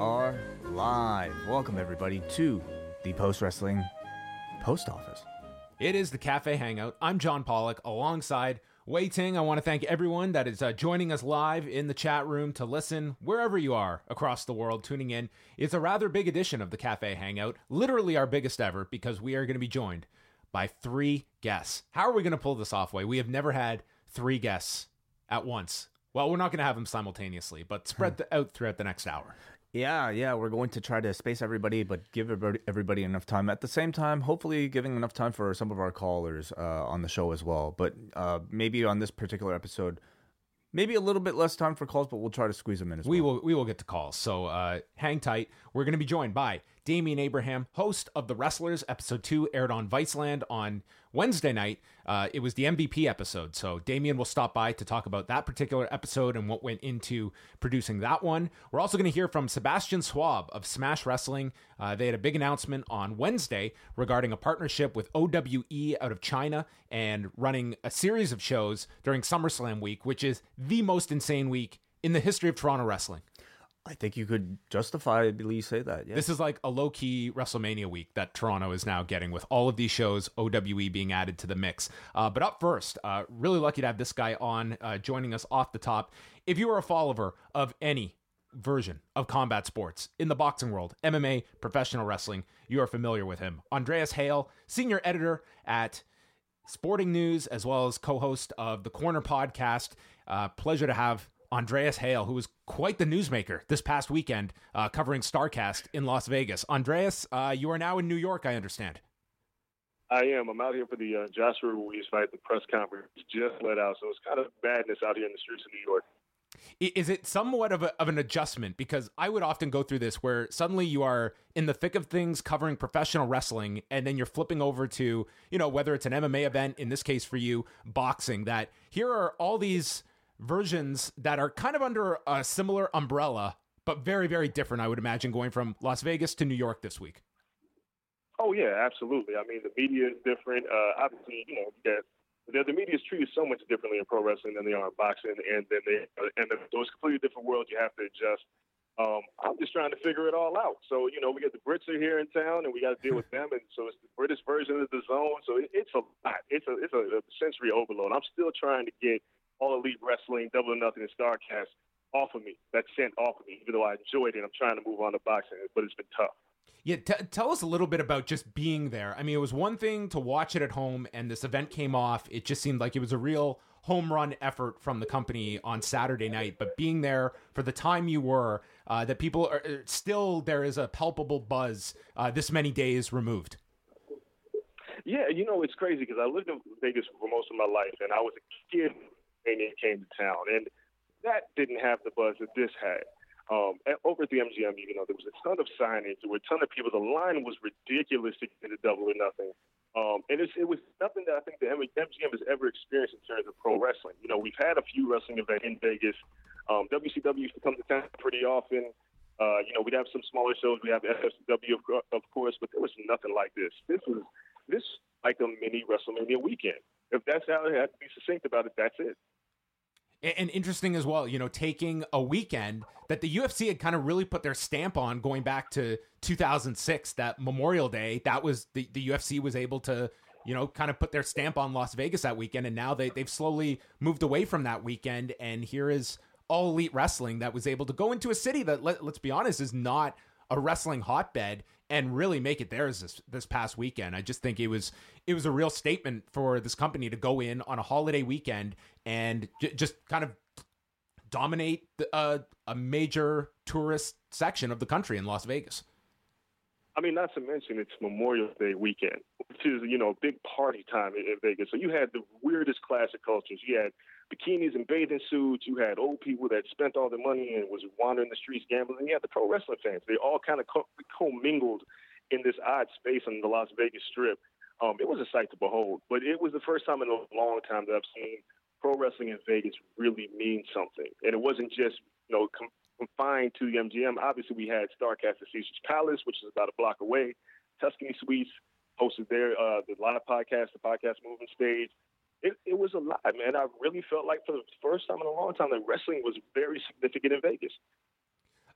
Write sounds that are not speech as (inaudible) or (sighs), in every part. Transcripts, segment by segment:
Are live. Welcome, everybody, to the Post Wrestling Post Office. It is the Cafe Hangout. I'm John Pollock alongside Wai Ting. I want to thank everyone that is uh, joining us live in the chat room to listen wherever you are across the world tuning in. It's a rather big edition of the Cafe Hangout, literally our biggest ever, because we are going to be joined by three guests. How are we going to pull this off, Wai? We have never had three guests at once. Well, we're not going to have them simultaneously, but spread the, out throughout the next hour. Yeah, yeah, we're going to try to space everybody, but give everybody, everybody enough time. At the same time, hopefully giving enough time for some of our callers uh, on the show as well. But uh, maybe on this particular episode, maybe a little bit less time for calls, but we'll try to squeeze them in as We well. will we will get to calls. So uh, hang tight. We're going to be joined by Damian Abraham, host of The Wrestlers. Episode two aired on Viceland on Wednesday night. Uh, it was the MVP episode. So Damian will stop by to talk about that particular episode and what went into producing that one. We're also going to hear from Sebastian Suave of Smash Wrestling. Uh, they had a big announcement on Wednesday regarding a partnership with OWE out of China and running a series of shows during SummerSlam week, which is the most insane week in the history of Toronto wrestling. I think you could justifiably say that. Yeah. This is like a low key WrestleMania week that Toronto is now getting with all of these shows, OWE being added to the mix. Uh, but up first, uh, really lucky to have this guy on uh, joining us off the top. If you are a follower of any version of combat sports in the boxing world, MMA, professional wrestling, you are familiar with him. Andreas Hale, senior editor at Sporting News, as well as co host of the Corner podcast. Uh, pleasure to have Andreas Hale, who was quite the newsmaker this past weekend, uh, covering StarCast in Las Vegas. Andreas, uh, you are now in New York, I understand. I am. I'm out here for the uh, Joshua Ruiz fight. The press conference just let out, so it's kind of madness out here in the streets of New York. Is it somewhat of, a, of an adjustment? Because I would often go through this where suddenly you are in the thick of things covering professional wrestling, and then you're flipping over to, you know, whether it's an MMA event, in this case for you, boxing, that here are all these versions that are kind of under a similar umbrella, but very, very different, I would imagine, going from Las Vegas to New York this week. Oh yeah, absolutely. I mean, the media is different. Uh, obviously, you know, the, the media is treated so much differently in pro wrestling than they are in boxing, and then they and the, those completely different worlds you have to adjust. Um, I'm just trying to figure it all out. So you know, we got the Brits are here in town, and we got to deal with (laughs) them, and so it's the British version of the zone. So it, it's a lot. It's a it's a, a sensory overload. I'm still trying to get all elite wrestling, double or nothing, and Starcast off of me. That scent off of me. Even though I enjoyed it, I'm trying to move on to boxing, but it's been tough. Yeah, t- tell us a little bit about just being there. I mean, it was one thing to watch it at home, and this event came off. It just seemed like it was a real home run effort from the company on Saturday night. But being there for the time you were, uh, that people are uh, still there is a palpable buzz uh, this many days removed. Yeah, you know it's crazy because I lived in Vegas for most of my life, and I was a kid when it came to town, and that didn't have the buzz that this had. Um, at, over at the MGM, you know, there was a ton of signage. There were a ton of people. The line was ridiculous to get a double or nothing. Um, and it was nothing that I think the MGM has ever experienced in terms of pro wrestling. You know, we've had a few wrestling events in Vegas. Um, WCW used to come to town pretty often. Uh, you know, we'd have some smaller shows. We have FSW, of, of course, but there was nothing like this. This was this like a mini WrestleMania weekend. if that's how it has to be succinct about it, that's it. And interesting as well, you know, taking a weekend that the UFC had kind of really put their stamp on going back to 2006, that Memorial Day. That was the, the UFC was able to, you know, kind of put their stamp on Las Vegas that weekend. And now they, they've slowly moved away from that weekend. And here is all elite wrestling that was able to go into a city that, let, let's be honest, is not a wrestling hotbed and really make it theirs this this past weekend. I just think it was it was a real statement for this company to go in on a holiday weekend and j- just kind of dominate the, uh, a major tourist section of the country in Las Vegas. I mean, not to mention it's Memorial Day weekend, which is you know big party time in, in Vegas. So you had the weirdest classic cultures. You had bikinis and bathing suits. You had old people that spent all their money and was wandering the streets gambling. You had the pro wrestling fans. They all kind of co- commingled in this odd space on the Las Vegas Strip. Um, it was a sight to behold. But it was the first time in a long time that I've seen pro wrestling in Vegas really mean something. And it wasn't just you know com- confined to the MGM. Obviously, we had Starcast at Caesar's Palace, which is about a block away. Tuscany Suites hosted their uh, the live podcast, the podcast movement stage it, it was a lot, man. I really felt like for the first time in a long time that wrestling was very significant in Vegas.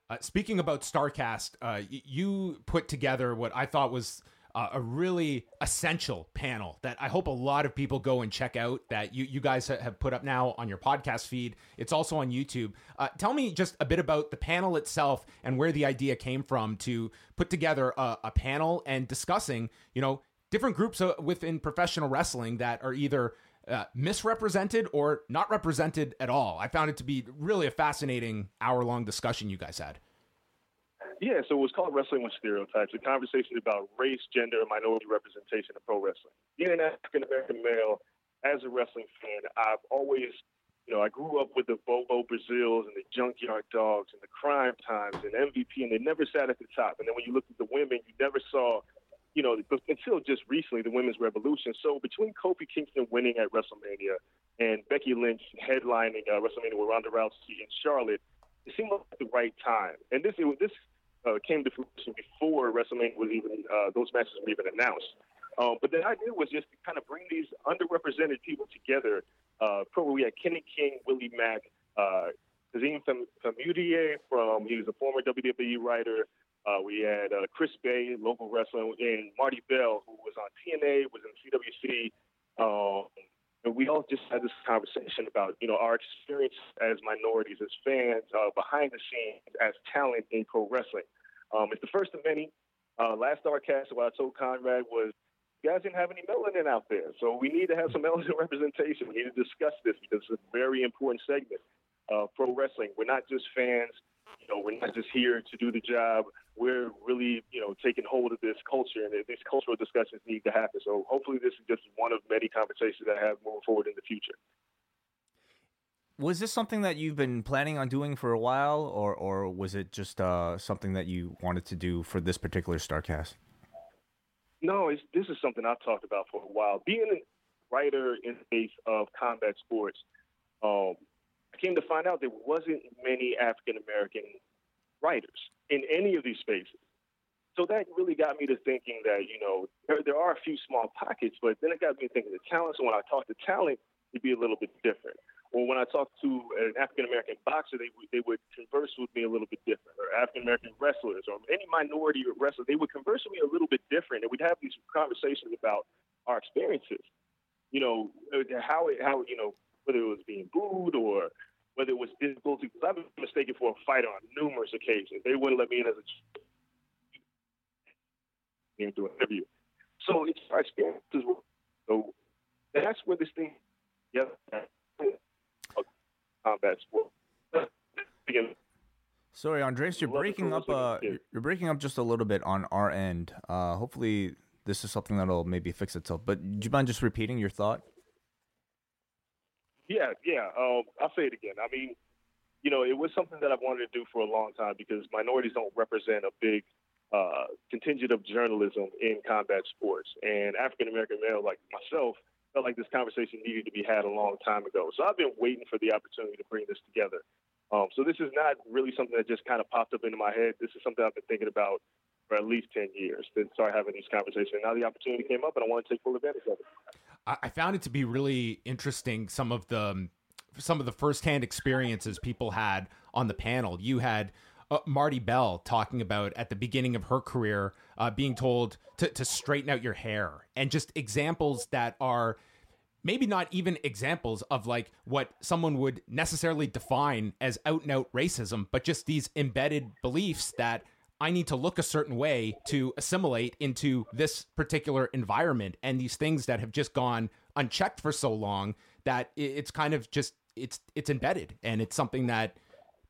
Uh, speaking about Starcast, uh, y- you put together what I thought was uh, a really essential panel that I hope a lot of people go and check out. That you you guys have put up now on your podcast feed. It's also on YouTube. Uh, tell me just a bit about the panel itself and where the idea came from to put together a, a panel and discussing, you know, different groups uh, within professional wrestling that are either uh, misrepresented or not represented at all. I found it to be really a fascinating hour long discussion you guys had. Yeah, so it was called Wrestling with Stereotypes, a conversation about race, gender, and minority representation in pro wrestling. Being an African American male, as a wrestling fan, I've always, you know, I grew up with the Bobo Brazils and the Junkyard Dogs and the Cryme Tymes and MVP, and they never sat at the top. And then when you looked at the women, you never saw you know, until just recently, the women's revolution. So between Kofi Kingston winning at WrestleMania and Becky Lynch headlining uh, WrestleMania with Ronda Rousey in Charlotte, it seemed like the right time. And this it, this uh, came to fruition before WrestleMania was even uh, those matches were even announced. Um, but the idea was just to kind of bring these underrepresented people together. Uh, probably we had Kenny King, Willie Mack, uh, Kazeem Famuyide from he was a former WWE writer. Uh, we had uh, Chris Bey, local wrestler, and Marti Belle, who was on TNA, was in CWC. Um, and we all just had this conversation about, you know, our experience as minorities, as fans, uh, behind the scenes, as talent in pro wrestling. Um, it's the first of many. Uh, last Starcast, what I told Conrad was, you guys didn't have any melanin out there, so we need to have some (laughs) melanin representation. We need to discuss this because it's a very important segment of pro wrestling. We're not just fans you know, we're not just here to do the job. We're really, you know, taking hold of this culture, and these cultural discussions need to happen. So hopefully, this is just one of many conversations that I have moving forward in the future. Was this something that you've been planning on doing for a while, or or was it just uh, something that you wanted to do for this particular Starcast? No, this is something I've talked about for a while. Being a writer in the space of combat sports, um, I came to find out there wasn't many African American writers in any of these spaces. So that really got me to thinking that, you know, there, there are a few small pockets, but then it got me thinking the talent. So when I talk to talent, it'd be a little bit different. Or when I talk to an African American boxer, they, they would converse with me a little bit different. Or African American wrestlers or any minority wrestler, they would converse with me a little bit different. And we'd have these conversations about our experiences. You know, uh, how, it, how you know, whether it was being booed or whether it was difficulty. Because I've been mistaken for a fighter on numerous occasions. They wouldn't let me in as a into an interview. So it's our experiences. So that's where this thing, yeah, combat sport. Sorry, Andreas, you're breaking up. Uh, you're breaking up just a little bit on our end. Uh, hopefully, this is something that'll maybe fix itself. But do you mind just repeating your thought? Yeah, yeah. Um, I'll say it again. I mean, you know, it was something that I've wanted to do for a long time because minorities don't represent a big uh, contingent of journalism in combat sports. And African American male like myself felt like this conversation needed to be had a long time ago. So I've been waiting for the opportunity to bring this together. Um, so this is not really something that just kind of popped up into my head. This is something I've been thinking about for at least 10 years to start having these conversations. Now the opportunity came up and I want to take full advantage of it. I, found it to be really interesting. Some of the um, some of the firsthand experiences people had on the panel. You had uh, Marti Belle talking about at the beginning of her career uh, being told to, to straighten out your hair, and just examples that are maybe not even examples of like what someone would necessarily define as out and out racism, but just these embedded beliefs that I need to look a certain way to assimilate into this particular environment and these things that have just gone unchecked for so long that it's kind of just it's it's embedded and it's something that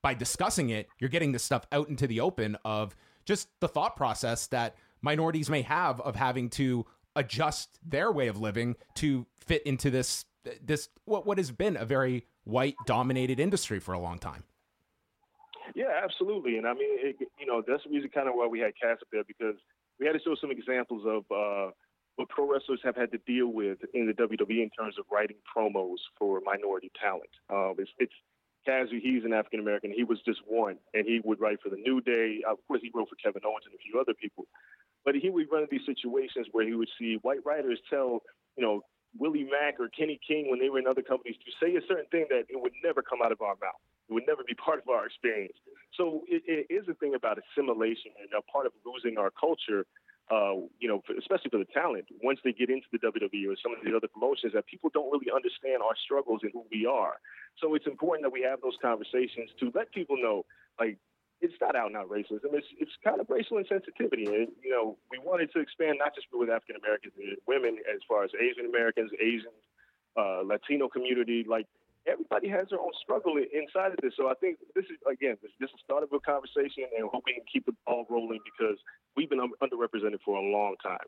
by discussing it you're getting this stuff out into the open of just the thought process that minorities may have of having to adjust their way of living to fit into this this what what has been a very white dominated industry for a long time. Yeah, absolutely, and I mean, it, you know, that's the reason kind of why we had Kaz up there because we had to show some examples of uh, what pro wrestlers have had to deal with in the WWE in terms of writing promos for minority talent. Uh, it's, it's Kaz, he's an African American. He was just one, and he would write for the New Day. Of course, he wrote for Kevin Owens and a few other people. But he would run into these situations where he would see white writers tell, you know, Willie Mack or Kenny King when they were in other companies to say a certain thing that it would never come out of our mouth. It would never be (laughs) part of our experience. So it, it is a thing about assimilation and a part of losing our culture. Uh, you know, especially for the talent, once they get into the WWE or some of the other promotions, that people don't really understand our struggles and who we are. So it's important that we have those conversations to let people know, like, it's not out and out racism. It's it's kind of racial insensitivity, and you know we wanted to expand not just with African Americans and women, as far as Asian Americans, Asian, uh, Latino community. Like everybody has their own struggle inside of this. So I think this is again this this is start of a conversation, and hope we can keep the ball rolling because we've been underrepresented for a long time.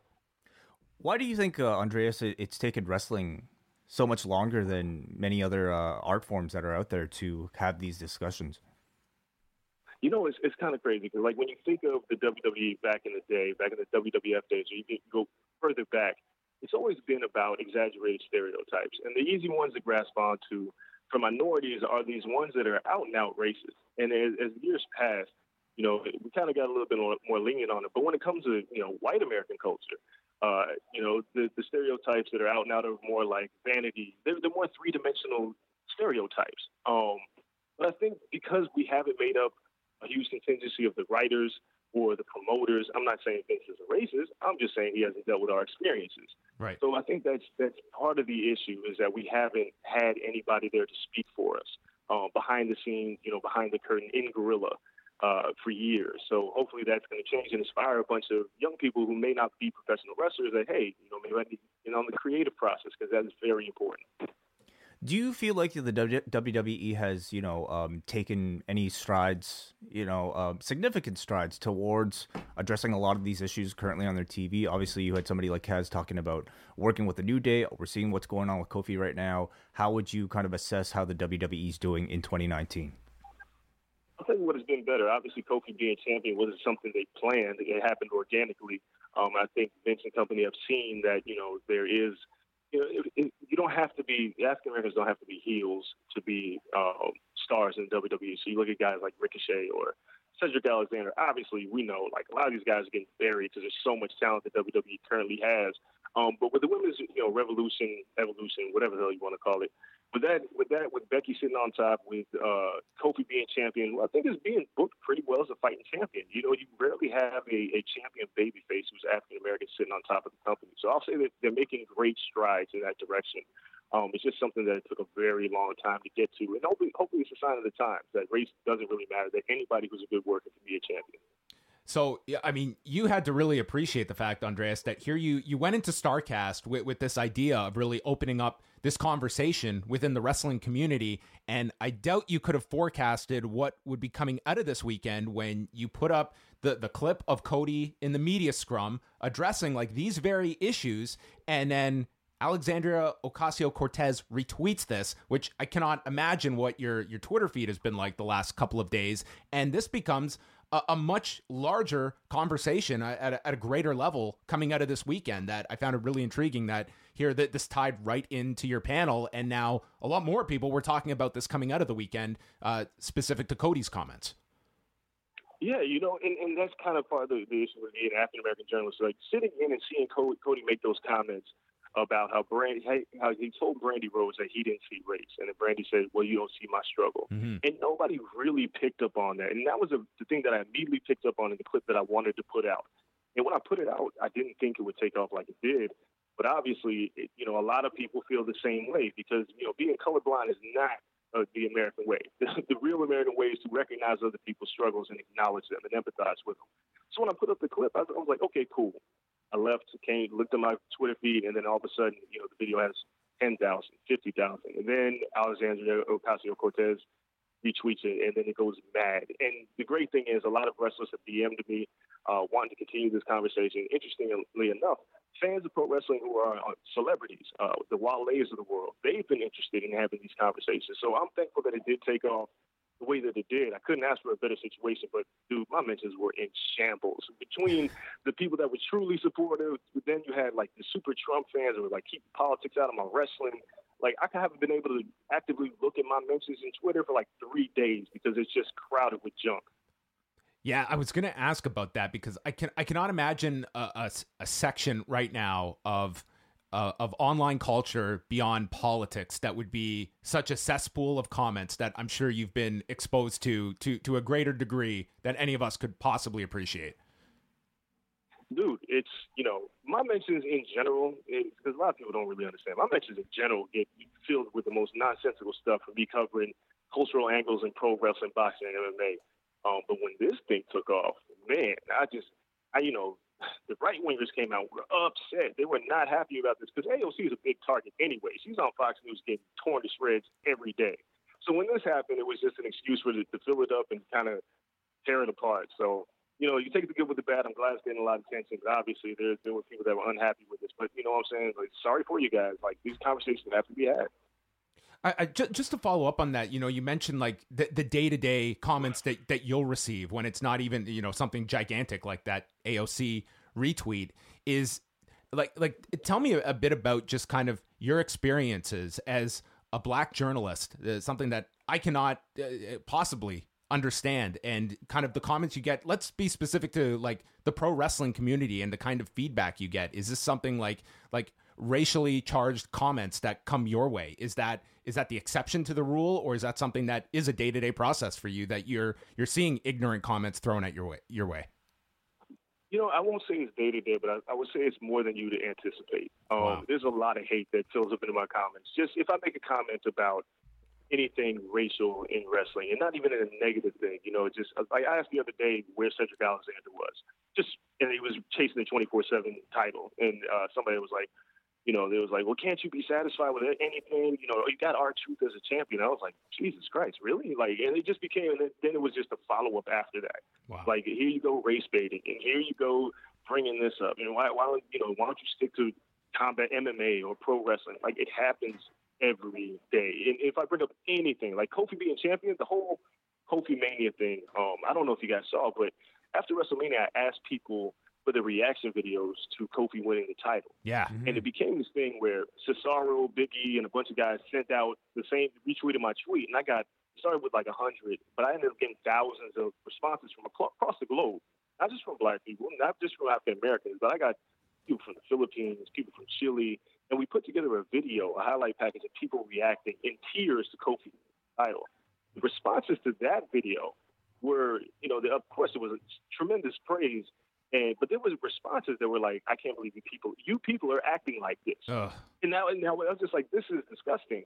Why do you think, uh, Andreas, it's taken wrestling so much longer than many other uh, art forms that are out there to have these discussions? You know, it's, it's kind of crazy because, like, when you think of the WWE back in the day, back in the WWF days, or you can go further back, it's always been about exaggerated stereotypes. And the easy ones to grasp onto for minorities are these ones that are out and out racist. And as, as years pass, you know, we kind of got a little bit more lenient on it. But when it comes to, you know, white American culture, uh, you know, the, the stereotypes that are out and out are more like vanity. They're, they're more three dimensional stereotypes. Um, but I think because we haven't made up a huge contingency of the writers or the promoters. I'm not saying Vince is a racist. I'm just saying he hasn't dealt with our experiences. Right. So I think that's that's part of the issue is that we haven't had anybody there to speak for us uh, behind the scenes, you know, behind the curtain in Gorilla uh, for years. So hopefully that's going to change and inspire a bunch of young people who may not be professional wrestlers. That hey, you know, maybe I need you know, on the creative process because that is very important. Do you feel like the WWE has, you know, um, taken any strides, you know, uh, significant strides towards addressing a lot of these issues currently on their TV? Obviously, you had somebody like Kaz talking about working with the New Day. We're seeing what's going on with Kofi right now. How would you kind of assess how the WWE is doing in 2019? I think what has been better. Obviously, Kofi being champion wasn't something they planned. It happened organically. Um, I think Vince and company have seen that, you know, there is – you know, it, it, you don't have to be the African Americans don't have to be heels to be um, stars in WWE. So you look at guys like Ricochet or Cedric Alexander. Obviously, we know like a lot of these guys are getting buried because there's so much talent that WWE currently has. Um, but with the women's, you know, revolution, evolution, whatever the hell you want to call it, with that, with that, with Becky sitting on top, with uh, Kofi being champion, I think it's being booked pretty well as a fighting champion. You know, you rarely have a, a champion babyface who's African American sitting on top of the company. So I'll say that they're making great strides in that direction. Um, it's just something that took a very long time to get to, and hopefully, hopefully, it's a sign of the times that race doesn't really matter. That anybody who's a good worker can be a champion. So, I mean, you had to really appreciate the fact, Andreas, that here you you went into Starcast with, with this idea of really opening up this conversation within the wrestling community. And I doubt you could have forecasted what would be coming out of this weekend when you put up the, the clip of Cody in the media scrum addressing like these very issues. And then Alexandria Ocasio Cortez retweets this, which I cannot imagine what your, your Twitter feed has been like the last couple of days. And this becomes a, a much larger conversation at a, at a greater level coming out of this weekend that I found it really intriguing that here that this tied right into your panel and now a lot more people were talking about this coming out of the weekend uh, specific to Cody's comments. Yeah, you know, and, and that's kind of part of the, the issue with being an African American journalist. Like sitting in and seeing Cody, Cody make those comments about how Brandi how he told Brandi Rhodes that he didn't see race, and then Brandi said, "Well, you don't see my struggle," mm-hmm. and nobody really picked up on that, and that was a, the thing that I immediately picked up on in the clip that I wanted to put out. And when I put it out, I didn't think it would take off like it did, but obviously, it, you know, a lot of people feel the same way because you know being colorblind is not uh, the American way. (laughs) the real American way is to recognize other people's struggles and acknowledge them and empathize with them. So when I put up the clip, I was, I was like, okay, cool. I left, came, looked at my Twitter feed, and then all of a sudden, you know, the video has 10,000, 50,000. And then Alexandria Ocasio Cortez retweets it, and then it goes mad. And the great thing is, a lot of wrestlers have DM'd me uh, wanting to continue this conversation. Interestingly enough, fans of pro wrestling who are uh, celebrities, uh, the Wale's of the world, they've been interested in having these conversations. So I'm thankful that it did take off the way that it did. I couldn't ask for a better situation, but dude, my mentions were in shambles. Between the people that were truly supportive, then you had like the super Trump fans who were like keep politics out of my wrestling. Like I haven't been able to actively look at my mentions in Twitter for like three days because it's just crowded with junk. Yeah, I was going to ask about that because I can I cannot imagine a, a, a section right now of uh, of online culture beyond politics that would be such a cesspool of comments that I'm sure you've been exposed to to to a greater degree than any of us could possibly appreciate. Dude, it's you know my mentions in general because a lot of people don't really understand. My mentions in general get filled with the most nonsensical stuff from me covering cultural angles in pro wrestling, boxing, and MMA. Um, but when this thing took off, man, I just I you know the right wingers came out were upset. They were not happy about this because AOC is a big target anyway. She's on Fox News getting torn to shreds every day. So when this happened, it was just an excuse for to fill it up and kind of tear it apart. So you know, you take the good with the bad. I'm glad it's getting a lot of attention, but obviously there there were people that were unhappy with this. But you know what I'm saying? Like, sorry for you guys. Like these conversations have to be had. I, I, just, just to follow up on that, you know, you mentioned like the, the day-to-day comments that, that you'll receive when it's not even, you know, something gigantic like that AOC retweet is like, like, tell me a, bit about just kind of your experiences as a black journalist, uh, something that I cannot uh, possibly understand and kind of the comments you get let's be specific to like the pro wrestling community and the kind of feedback you get. Is this something like like racially charged comments that come your way is that is that the exception to the rule or is that something that is a day-to-day process for you that you're you're seeing ignorant comments thrown at your way your way you know, I won't say it's day to day, but I, I, would say it's more than you to anticipate. Um, wow. There's a lot of hate that fills up into my comments. Just if I make a comment about anything racial in wrestling, and not even in a negative thing, you know, just like I asked the other day where Cedric Alexander was, just and he was chasing the 24/7 title, and uh, somebody was like, you know, they was like, well, can't you be satisfied with anything? You know, you got R-Truth as a champion. I was like, Jesus Christ, really? Like, and it just became, and then it was just a follow up after that. Wow. Like, here you go race baiting, and here you go bringing this up. And why, why don't you know, why don't you stick to combat MMA or pro wrestling? Like, it happens every day. And if I bring up anything, like Kofi being champion, the whole Kofi Mania thing, um, I don't know if you guys saw, but after WrestleMania, I asked people for the reaction videos to Kofi winning the title. Yeah. Mm-hmm. And it became this thing where Cesaro, Biggie, and a bunch of guys sent out the same, retweeted my tweet, and I got, started with like a 100, but I ended up getting thousands of responses from across the globe, not just from black people, not just from African Americans, but I got people from the Philippines, people from Chile, and we put together a video, a highlight package of people reacting in tears to Kofi's title. The responses to that video were, you know, the, of course, it was tremendous praise and but there was responses that were like, I can't believe you people, you people are acting like this. Ugh. And now, and now I was just like, this is disgusting.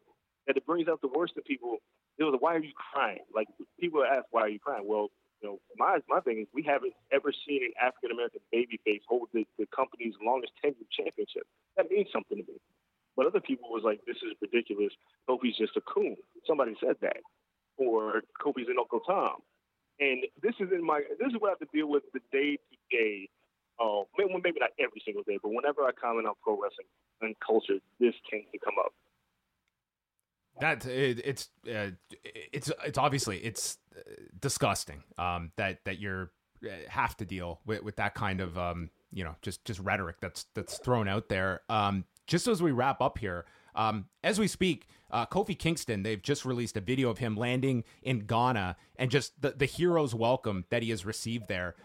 That it brings out the worst in people. It was like, why are you crying? Like people ask, why are you crying? Well, you know, my my thing is we haven't ever seen an African American babyface hold the, the company's longest tenured championship. That means something to me. But other people was like, this is ridiculous. Kofi's just a coon. Somebody said that. Or Kofi's an Uncle Tom. And this is in my this is what I have to deal with the day to day. Uh, maybe, not every single day, but whenever I comment on pro wrestling and culture, this tends to come up. That it, it's uh, it's it's obviously it's disgusting um, that that you're uh, have to deal with, with that kind of um, you know just just rhetoric that's that's thrown out there. Um, just as we wrap up here, um, as we speak, uh, Kofi Kingston, they've just released a video of him landing in Ghana and just the, the hero's welcome that he has received there.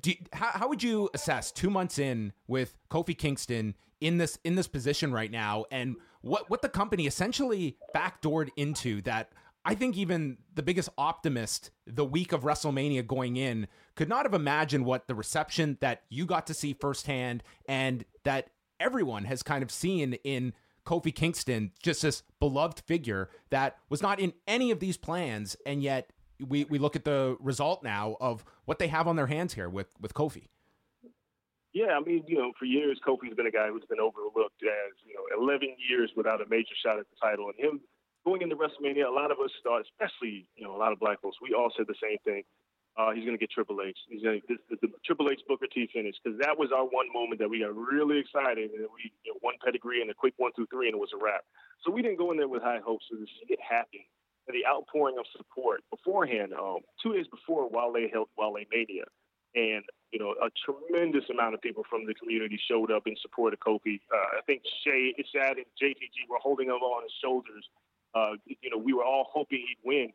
do, how, how would you assess two months in with Kofi Kingston in this in this position right now, and what what the company essentially backdoored into that? I think even the biggest optimist the week of WrestleMania going in could not have imagined what the reception that you got to see firsthand and that everyone has kind of seen in Kofi Kingston, just this beloved figure that was not in any of these plans, and yet we, we look at the result now of what they have on their hands here with, with Kofi. Yeah, I mean, you know, for years, Kofi's been a guy who's been overlooked as, you know, 11 years without a major shot at the title. And him going into WrestleMania, a lot of us thought, especially, you know, a lot of black folks, we all said the same thing. Uh, he's going to get Triple H. He's going to the, the Triple H Booker T finish because that was our one moment that we got really excited and we you know, one pedigree and a quick one through three and it was a wrap. So we didn't go in there with high hopes. So to see it happen and the outpouring of support beforehand, um, two days before Wale held Wale Mania, and you know a tremendous amount of people from the community showed up in support of Kofi. Uh, I think Shay, Shad, and JTG were holding him on his shoulders. Uh, you know, we were all hoping he'd win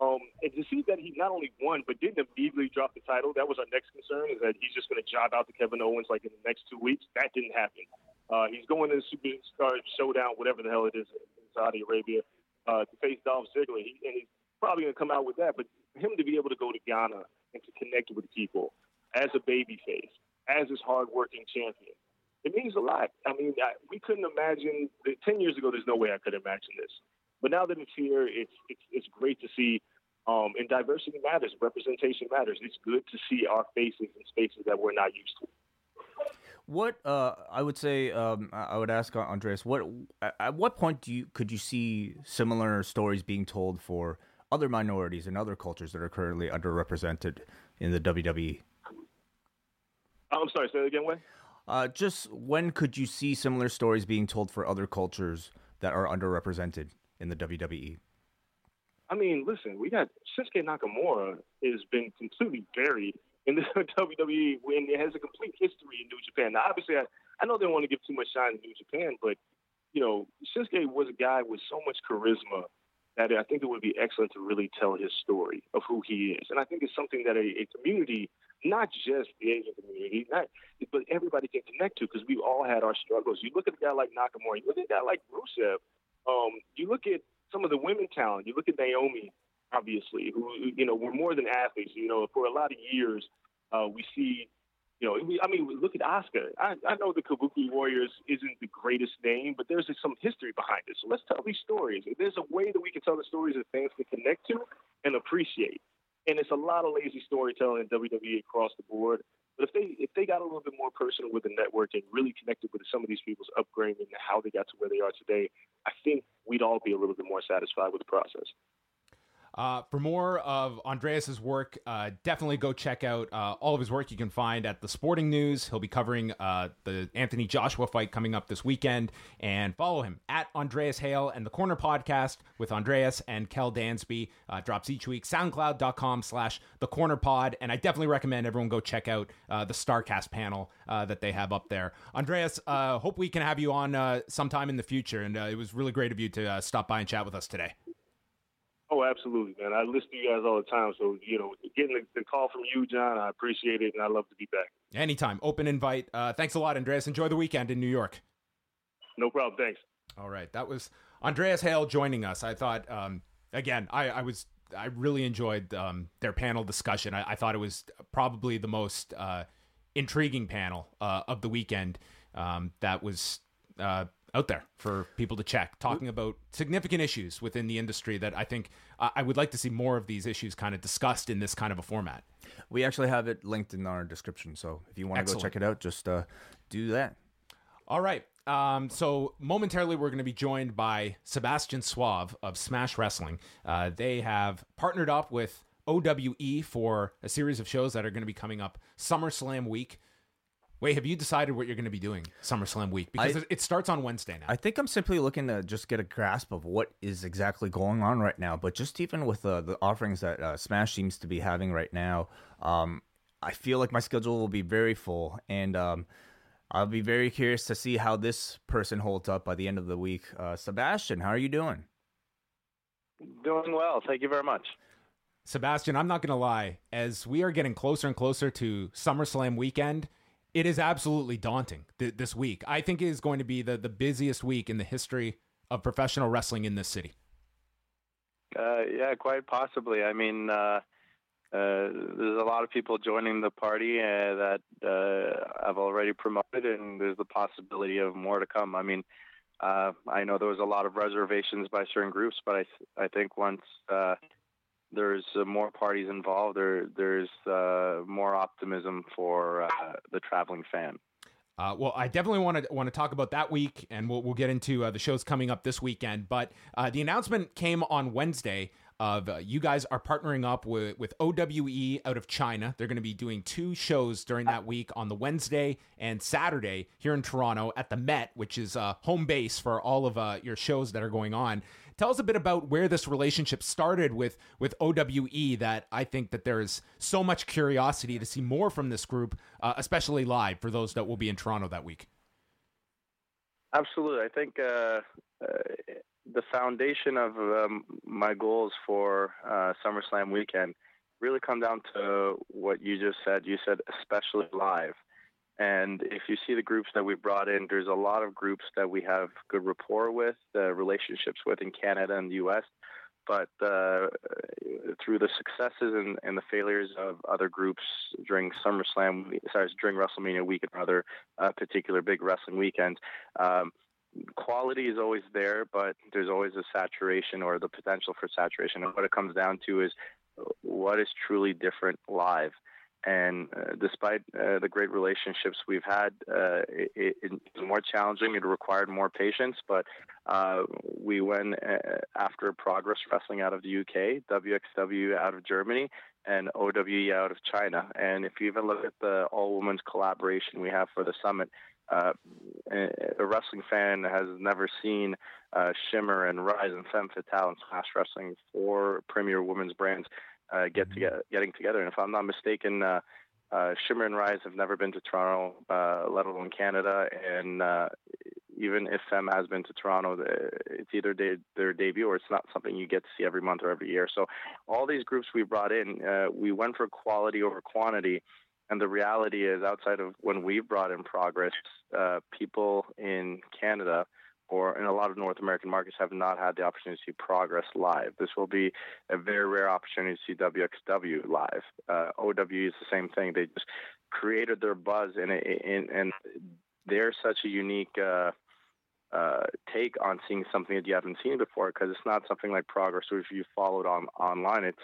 um, and to see that he not only won but didn't immediately drop the title, that was our next concern. Is that he's just going to job out to Kevin Owens like in the next two weeks? That didn't happen. Uh, he's going to the Superstar Showdown, whatever the hell it is in Saudi Arabia, uh, to face Dolph Ziggler. He, and he's probably going to come out with that. But for him to be able to go to Ghana and to connect with people as a babyface, as his hardworking champion, it means a lot. I mean, I, we couldn't imagine. Ten years ago, there's no way I could imagine this. But now that it's here, it's it's, it's great to see. Um, and diversity matters, representation matters. It's good to see our faces in spaces that we're not used to. What uh, I would say, um, I would ask Andreas, what at what point do you could you see similar stories being told for other minorities and other cultures that are currently underrepresented in the WWE? I'm sorry, say that again, Wayne. Uh, just when could you see similar stories being told for other cultures that are underrepresented in the WWE? I mean, listen, we got Shinsuke Nakamura has been completely buried in the (laughs) WWE when it has a complete history in New Japan. Now, obviously, I, I know they don't want to give too much shine to New Japan, but you know, Shinsuke was a guy with so much charisma that I think it would be excellent to really tell his story of who he is. And I think it's something that a, a community, not just the Asian community, not but everybody can connect to because we've all had our struggles. You look at a guy like Nakamura, you look at a guy like Rusev, um, you look at some of the women talent. You look at Naomi, obviously, who you know were more than athletes. You know, for a lot of years, uh, we see. You know, I mean, look at Asuka. I, I know the Kabuki Warriors isn't the greatest name, but there's some history behind it. So let's tell these stories. There's a way that we can tell the stories that fans can connect to and appreciate. And it's a lot of lazy storytelling in WWE across the board. But if they if they got a little bit more personal with the network and really connected with some of these people's upbringing and how they got to where they are today, I think we'd all be a little bit more satisfied with the process. Uh, for more of Andreas's work, uh, definitely go check out uh, all of his work. You can find at the Sporting News. He'll be covering uh, the Anthony Joshua fight coming up this weekend, and follow him at Andreas Hale and the Corner Podcast with Andreas and Kel Dansby uh, drops each week. SoundCloud.com/slash The Corner Pod, and I definitely recommend everyone go check out uh, the Starcast panel that they have up there. Andreas, hope we can have you on sometime in the future, and it was really great of you to stop by and chat with us today. Oh, absolutely, man. I listen to you guys all the time. So, you know, getting the, the, call from you, John, I appreciate it, and I love to be back. Anytime. Open invite. Uh, thanks a lot, Andreas. Enjoy the weekend in New York. No problem. Thanks. All right. That was Andreas Hale joining us. I thought, um, again, I, I, was. I really enjoyed um, their panel discussion. I, I, thought it was probably the most uh, intriguing panel uh, of the weekend. Um, that was uh, out there for people to check, talking about significant issues within the industry that I think uh, I would like to see more of these issues kind of discussed in this kind of a format. We actually have it linked in our description, so if you want to go check it out, just uh, do that. All right. Um, so momentarily, we're going to be joined by Sebastian Suave of Smash Wrestling. Uh, they have partnered up with OWE for a series of shows that are going to be coming up SummerSlam week. Wai, have you decided what you're going to be doing SummerSlam week? Because I, it starts on Wednesday now. I think I'm simply looking to just get a grasp of what is exactly going on right now. But just even with uh, the offerings that uh, Smash seems to be having right now, um, I feel like my schedule will be very full. And um, I'll be very curious to see how this person holds up by the end of the week. Uh, Sebastian, how are you doing? Doing well. Thank you very much. Sebastian, I'm not going to lie. As we are getting closer and closer to SummerSlam weekend, it is absolutely daunting th- this week. I think it is going to be the, the busiest week in the history of professional wrestling in this city. Uh, yeah, quite possibly. I mean, uh, uh, there's a lot of people joining the party uh, that uh, I've already promoted, and there's the possibility of more to come. I mean, uh, I know there was a lot of reservations by certain groups, but I I think once uh, there's uh, more parties involved, there there's uh, more optimism for uh, the traveling fan. Uh, well, I definitely want to want to talk about that week, and we'll we'll get into uh, the shows coming up this weekend. But uh, the announcement came on Wednesday of uh, you guys are partnering up with with OWE out of China. They're going to be doing two shows during that week on the Wednesday and Saturday here in Toronto at the Met, which is uh, home base for all of your shows that are going on. Tell us a bit about where this relationship started with with OWE. That I think that there is so much curiosity to see more from this group, uh, especially live for those that will be in Toronto that week. Absolutely, I think uh, uh, the foundation of um, my goals for uh, SummerSlam weekend really come down to what you just said. You said especially live. And if you see the groups that we brought in, there's a lot of groups that we have good rapport with, uh, relationships with in Canada and the U.S. But uh, through the successes and, and, the failures of other groups during SummerSlam, sorry, during WrestleMania weekend, or other uh, particular big wrestling weekends, um, quality is always there, but there's always a saturation or the potential for saturation. And what it comes down to is what is truly different live. And uh, despite uh, the great relationships we've had, uh, it, it, was more challenging. It required more patience, but uh, we went uh, after Progress Wrestling out of the UK, WXW out of Germany, and OWE out of China. And if you even look at the all women's collaboration we have for the summit, uh, a wrestling fan has never seen uh, Shimmer and Rise and Femme Fatale and Smash Wrestling, four premier women's brands, uh, get mm-hmm. to getting together. And if I'm not mistaken, uh, uh, Shimmer and Rise have never been to Toronto, uh, let alone Canada. And uh, even if Femme has been to Toronto, it's either de- their debut or it's not something you get to see every month or every year. So all these groups we brought in, uh, we went for quality over quantity. And the reality is, outside of when we've brought in progress, uh, people in Canada – or in a lot of North American markets have not had the opportunity to see Progress live. This will be a very rare opportunity to see WXW live. Uh, OW is the same thing. They just created their buzz, and and they're such a unique. Uh, uh, take on seeing something that you haven't seen before because it's not something like progress or if you followed on online it's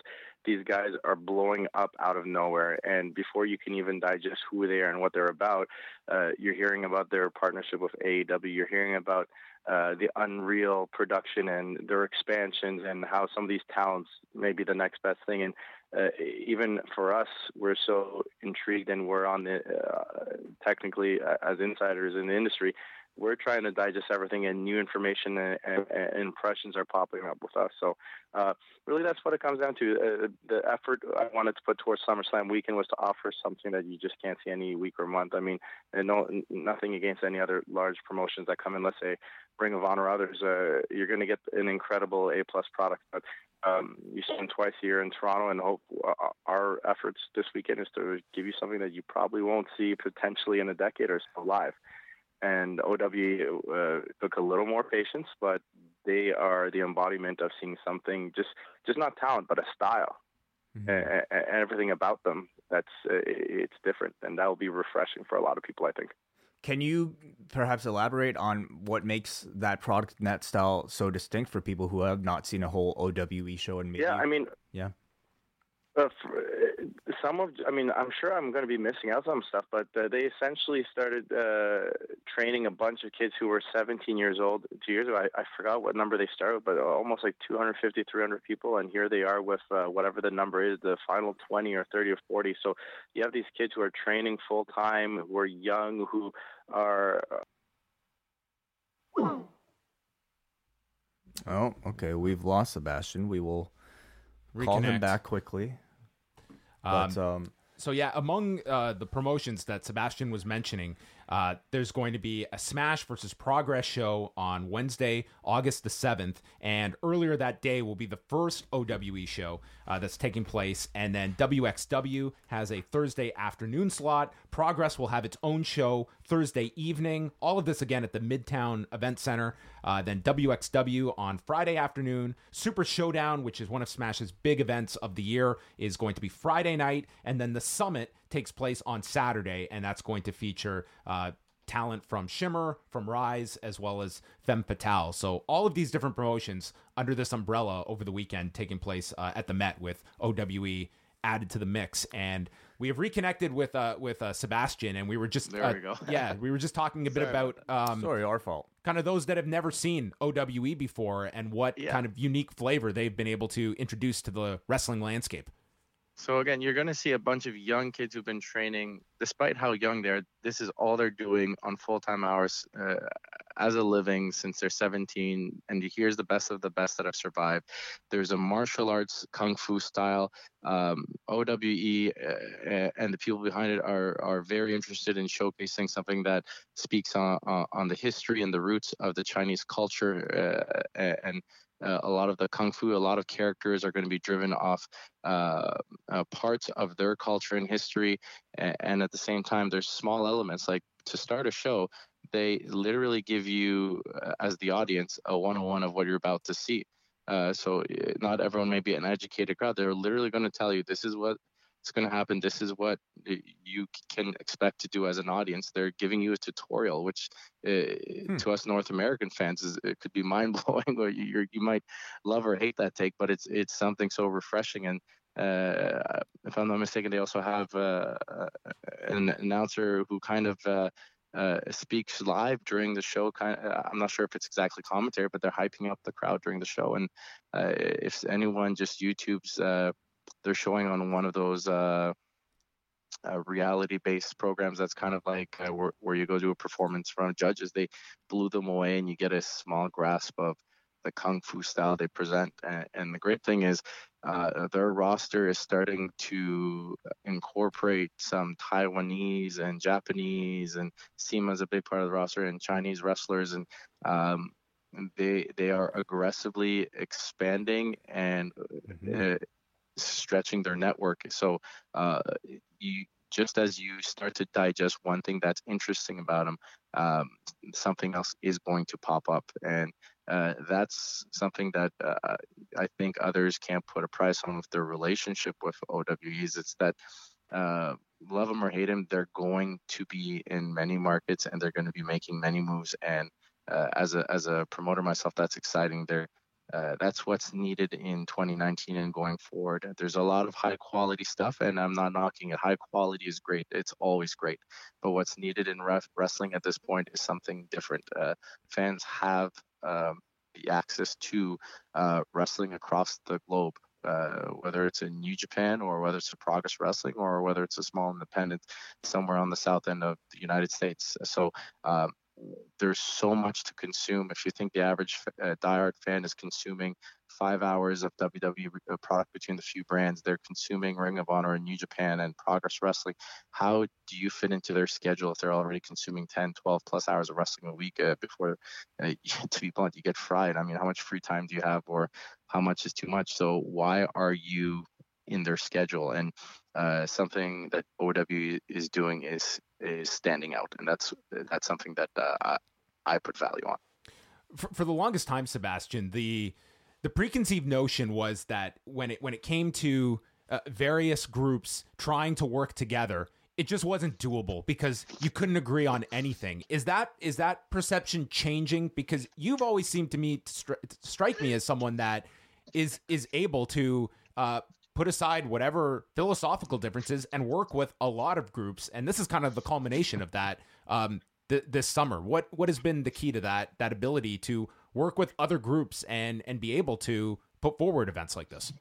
these guys are blowing up out of nowhere and before you can even digest who they are and what they're about uh, you're hearing about their partnership with AEW you're hearing about uh, the Unreal production and their expansions and how some of these talents may be the next best thing. And uh, even for us, we're so intrigued and we're on the uh, technically uh, as insiders in the industry we're trying to digest everything and new information and, and, and impressions are popping up with us. So uh, really that's what it comes down to. Uh, the effort I wanted to put towards SummerSlam weekend was to offer something that you just can't see any week or month. I mean, and no, nothing against any other large promotions that come in, let's say Ring of Honor or others, uh, you're going to get an incredible A plus product. But um, you them twice a year in Toronto, and hope uh, our efforts this weekend is to give you something that you probably won't see potentially in a decade or so live and OWE uh, took a little more patience, but they are the embodiment of seeing something just just not talent, but a style, mm-hmm. and, and, everything about them that's uh, it's different, and that will be refreshing for a lot of people, I think. Can you perhaps elaborate on what makes that product and that style so distinct for people who have not seen a whole OWE show and maybe? Yeah, I mean, yeah. Uh, some of, I mean, I'm sure I'm going to be missing out on some stuff, but uh, they essentially started uh, training a bunch of kids who were 17 years old two years ago. I, I forgot what number they started, but almost like 250, 300 people, and here they are with uh, whatever the number is, the final 20 or 30 or 40. So you have these kids who are training full time, who are young, who are. Oh, okay. We've lost Sebastian. We will Reconnect. call him back quickly. But, um, um, so yeah, among uh, the promotions that Sebastian was mentioning, Uh, there's going to be a Smash versus Progress show on Wednesday, August the 7th. And earlier that day will be the first OWE show uh, that's taking place. And then WXW has a Thursday afternoon slot. Progress will have its own show Thursday evening. All of this again at the Midtown Event Center. Uh, then WXW on Friday afternoon. Super Showdown, which is one of Smash's big events of the year, is going to be Friday night. And then the Summit takes place on Saturday, and that's going to feature uh, talent from Shimmer, from Rise, as well as Femme Fatale. So all of these different promotions under this umbrella over the weekend taking place uh, at the Met with OWE added to the mix. And we have reconnected with uh, with uh, Sebastian, and we were just there uh, we go. (laughs) yeah, we were just talking a bit about um, Sorry, our fault. kind of those that have never seen OWE before and what Yeah. kind of unique flavor they've been able to introduce to the wrestling landscape. So again, you're going to see a bunch of young kids who've been training, despite how young they are. This is all they're doing on full-time hours uh, as a living since they're 17. And here's the best of the best that have survived. There's a martial arts kung fu style. Um, OWE uh, and the people behind it are are very interested in showcasing something that speaks on on on the history and the roots of the Chinese culture uh, and. Uh, a lot of the kung fu, a lot of characters are going to be driven off uh, uh, parts of their culture and history, and, and at the same time, there's small elements like to start a show, they literally give you, uh, as the audience, a one-on-one of what you're about to see. Uh, so uh, not everyone may be an educated crowd. They're literally going to tell you this is what it's going to happen. This is what you can expect to do as an audience. They're giving you a tutorial, which uh, to us North American fans is it could be mind blowing, or (laughs) you you're, might love or hate that take, but it's it's something so refreshing. And uh, if I'm not mistaken, they also have uh, uh, an announcer who kind of. Uh, uh, speaks live during the show. Kind of, I'm not sure if it's exactly commentary, but they're hyping up the crowd during the show. And uh, if anyone just YouTube's, uh, they're showing on one of those uh, uh, reality-based programs. That's kind of like uh, where, where you go do a performance from judges. They blew them away, and you get a small grasp of the kung fu style they present. And, and the great thing is, uh, their roster is starting to incorporate some Taiwanese and Japanese, and SEMA is a big part of the roster, and Chinese wrestlers, and um, they they are aggressively expanding and uh, stretching their network. So uh, you just as you start to digest one thing that's interesting about them, um, something else is going to pop up, and uh, that's something that uh, I think others can't put a price on with their relationship with OWEs. It's that uh, love them or hate them, they're going to be in many markets and they're going to be making many moves. And uh, as a as a promoter myself, that's exciting. They're uh, that's what's needed in 2019 and going forward. There's a lot of high quality stuff, and I'm not knocking it. High quality is great; it's always great. But what's needed in ref- wrestling at this point is something different. Uh, fans have um, the access to uh, wrestling across the globe. Uh, whether it's in New Japan or whether it's a Progress Wrestling or whether it's a small independent somewhere on the south end of the United States. So um, there's so much to consume. If you think the average uh, diehard fan is consuming five hours of WWE uh, product between the few brands, they're consuming Ring of Honor and New Japan and Progress Wrestling. How do you fit into their schedule if they're already consuming 10, 12 plus hours of wrestling a week uh, before, uh, (laughs) to be blunt, you get fried? I mean, how much free time do you have or how much is too much? So why are you in their schedule? And uh, something that OW is doing is is standing out, and that's that's something that uh, I, put value on. For, for the longest time, Sebastian, the the preconceived notion was that when it when it came to uh, various groups trying to work together, it just wasn't doable because you couldn't agree on anything. Is that is that perception changing? Because you've always seemed to me to stri- to strike me as someone that is is able to uh, put aside whatever philosophical differences and work with a lot of groups. And this is kind of the culmination of that um, th- this summer. What what has been the key to that that ability to work with other groups and and be able to put forward events like this?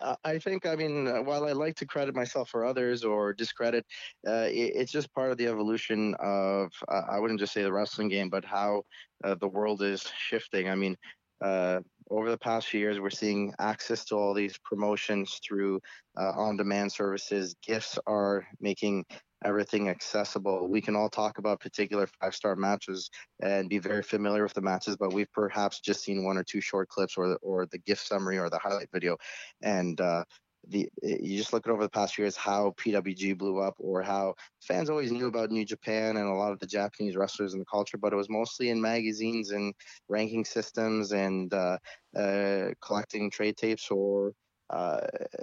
Uh, I think, I mean, uh, while I like to credit myself for others or discredit, uh, it, it's just part of the evolution of, uh, I wouldn't just say the wrestling game, but how uh, the world is shifting. I mean, uh, over the past few years, we're seeing access to all these promotions through on demand services. Gifts are making everything accessible. We can all talk about particular five star matches and be very familiar with the matches, but we've perhaps just seen one or two short clips or the, or the gift summary or the highlight video, and uh, the you just look at over the past years how PWG blew up or how fans always knew about New Japan and a lot of the Japanese wrestlers in the culture, but it was mostly in magazines and ranking systems and uh, uh, collecting trade tapes or uh,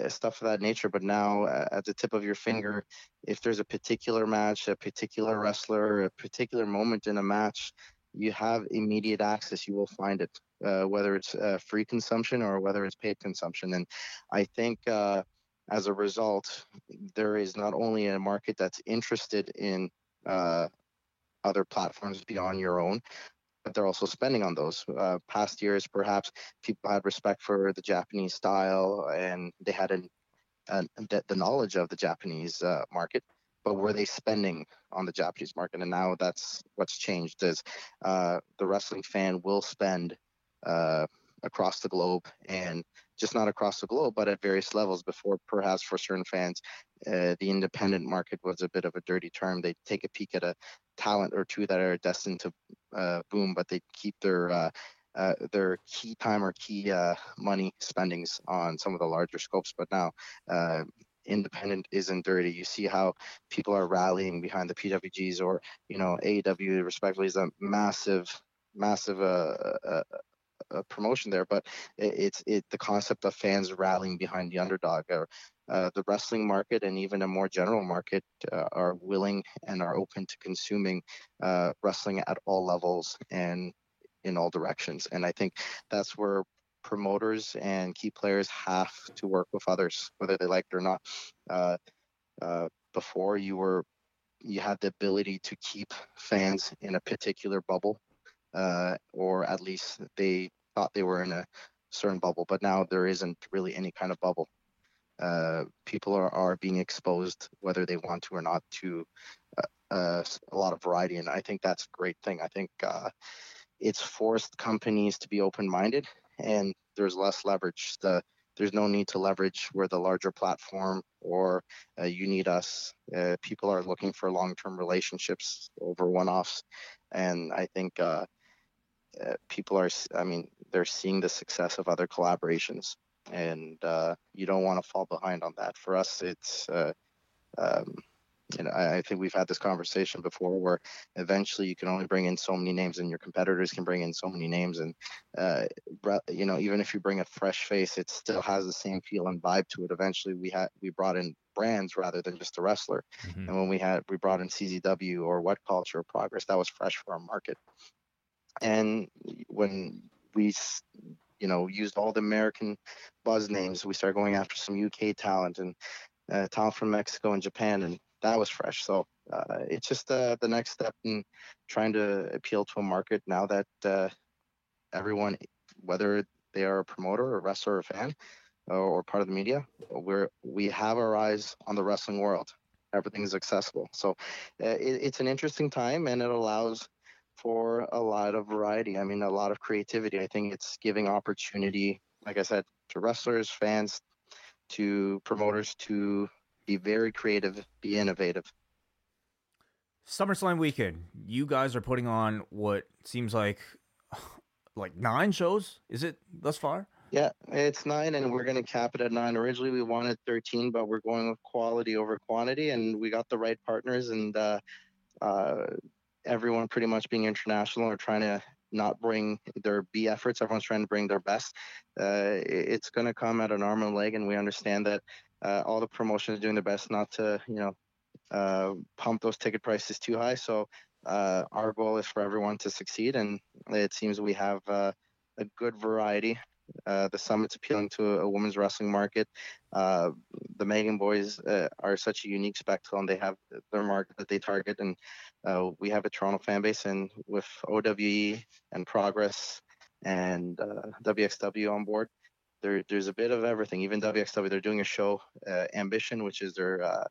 stuff of that nature. But now, uh, at the tip of your finger, if there's a particular match, a particular wrestler, a particular moment in a match, you have immediate access. You will find it uh, whether it's uh, free consumption or whether it's paid consumption. And I think uh, as a result, there is not only a market that's interested in uh, other platforms beyond your own, but they're also spending on those. Uh, past years, perhaps people had respect for the Japanese style and they had an, an, the knowledge of the Japanese uh, market but were they spending on the Japanese market? And now that's what's changed is uh, the wrestling fan will spend uh, across the globe and just not across the globe, but at various levels. Before, perhaps for certain fans, uh, the independent market was a bit of a dirty term. They take a peek at a talent or two that are destined to uh, boom, but they keep their uh, uh, their key time or key uh, money spendings on some of the larger scopes. But now, uh, independent isn't dirty. You see how people are rallying behind the PWGs or you know AEW respectively is a massive, massive uh, uh, a promotion there, but it's it the concept of fans rallying behind the underdog or uh, the wrestling market and even a more general market uh, are willing and are open to consuming uh, wrestling at all levels and in all directions. And I think that's where promoters and key players have to work with others, whether they like it or not. Uh, uh, before you were you had the ability to keep fans in a particular bubble uh, or at least they thought they were in a certain bubble, but now there isn't really any kind of bubble. Uh, people are, are being exposed, whether they want to or not, to uh, uh, a lot of variety, and I think that's a great thing. I think it's forced companies to be open-minded, and there's less leverage. The, there's no need to leverage where the larger platform or uh, you need us. Uh, people are looking for long-term relationships over one-offs, and I think uh, people are, I mean, they're seeing the success of other collaborations, and uh, you don't want to fall behind on that. For us, it's, uh, um, you know, I, I, think we've had this conversation before, where eventually you can only bring in so many names, and your competitors can bring in so many names, and uh, you know, even if you bring a fresh face, it still has the same feel and vibe to it. Eventually, we had we brought in brands rather than just a wrestler, mm-hmm. and when we had we brought in CZW or What Culture or Progress, that was fresh for our market. And when we, you know, used all the American buzz names, we started going after some UK talent and uh, talent from Mexico and Japan, and that was fresh. So uh, it's just uh, the next step in trying to appeal to a market now that uh, everyone, whether they are a promoter, or a wrestler, or a fan, or part of the media, we're we have our eyes on the wrestling world. Everything is accessible. So uh, it, it's an interesting time, and it allows for a lot of variety. I mean, a lot of creativity. I think it's giving opportunity, like I said, to wrestlers, fans, to promoters to be very creative, be innovative. SummerSlam weekend, you guys are putting on what seems like (sighs) like nine shows. Is it thus far? Yeah, it's nine, and we're going to cap it at nine. Originally, we wanted 13, but we're going with quality over quantity, and we got the right partners, and uh, uh, everyone pretty much being international or trying to not bring their B efforts. Everyone's trying to bring their best. Uh, it's going to come at an arm and leg, and we understand that uh, all the promotions doing their best not to, you know, uh, pump those ticket prices too high. So uh, our goal is for everyone to succeed, and it seems we have uh, a good variety uh, the summit's appealing to a, women's wrestling market. Uh, the Megan boys are such a unique spectacle, and they have their market that they target. And we have a Toronto fan base, and with OWE and Progress and WXW on board, there, there's a bit of everything. Even WXW, they're doing a show, Ambition, which is their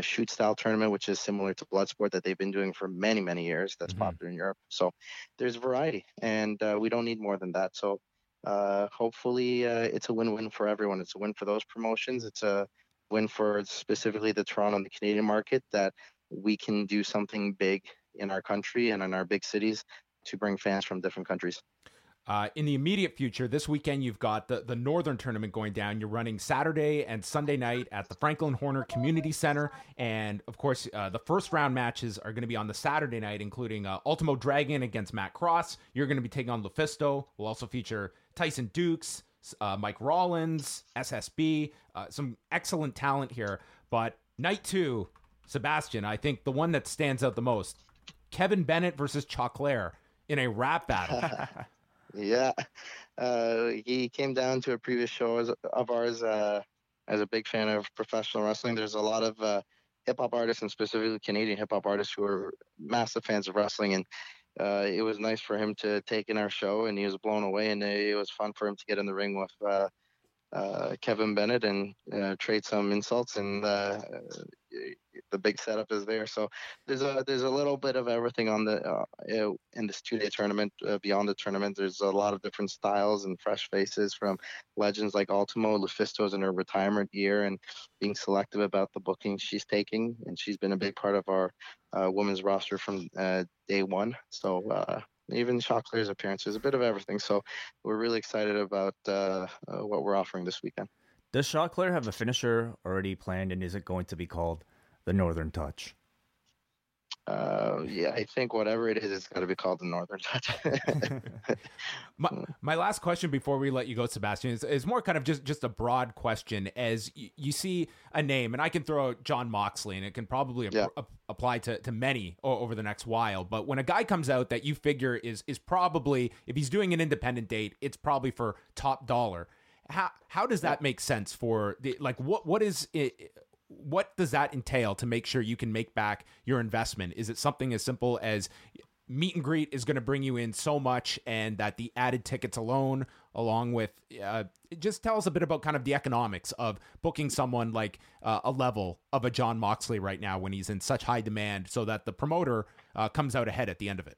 shoot style tournament, which is similar to Bloodsport that they've been doing for many, many years. That's mm-hmm. popular in Europe. So there's variety, and uh, we don't need more than that. So uh, hopefully uh, it's a win-win for everyone. It's a win for those promotions. It's a win for specifically the Toronto and the Canadian market that we can do something big in our country and in our big cities to bring fans from different countries. Uh, in the immediate future, this weekend you've got the, the Northern Tournament going down. You're running Saturday and Sunday night at the Franklin Horner Community Center. And of course, uh, the first round matches are going to be on the Saturday night, including uh, Ultimo Dragon against Matt Cross. You're going to be taking on Lufisto. We'll also feature Tyson Dux, uh, Mike Rollins, SSB, uh, some excellent talent here. But night two, Sebastian, I think the one that stands out the most Kevin Bennett versus Choclair in a rap battle. (laughs) Yeah, uh, he came down to a previous show of ours uh, as a big fan of professional wrestling. There's a lot of uh, hip hop artists and specifically Canadian hip hop artists who are massive fans of wrestling, and uh, it was nice for him to take in our show, and he was blown away, and it was fun for him to get in the ring with. Uh, uh, Kevin Bennett and trade some insults and the big setup is there. So there's a there's a little bit of everything on the uh, in this two day tournament. Uh, beyond the tournament, there's a lot of different styles and fresh faces from legends like Ultimo. Lufisto's in her retirement year and being selective about the bookings she's taking, and she's been a big part of our uh, women's roster from uh, day one. So uh, even Choclair's appearance. There's a bit of everything. So we're really excited about uh, uh, what we're offering this weekend. Does Choclair have a finisher already planned, and is it going to be called the Northern Touch? Uh, yeah, I think whatever it is, it's got to be called the Northern Touch. (laughs) my, my last question before we let you go, Sebastian, is, is more kind of just, just a broad question. As y- you see a name, and I can throw out Jon Moxley, and it can probably ap- Yeah. ap- apply to, to many o- over the next while. But when a guy comes out that you figure is is probably, if he's doing an independent date, it's probably for top dollar. How how does that make sense for the like what what is it? What does that entail to make sure you can make back your investment? Is it something as simple as meet and greet is going to bring you in so much and that the added tickets alone along with uh, just tell us a bit about kind of the economics of booking someone like uh, a level of a jon moxley right now when he's in such high demand so that the promoter uh, comes out ahead at the end of it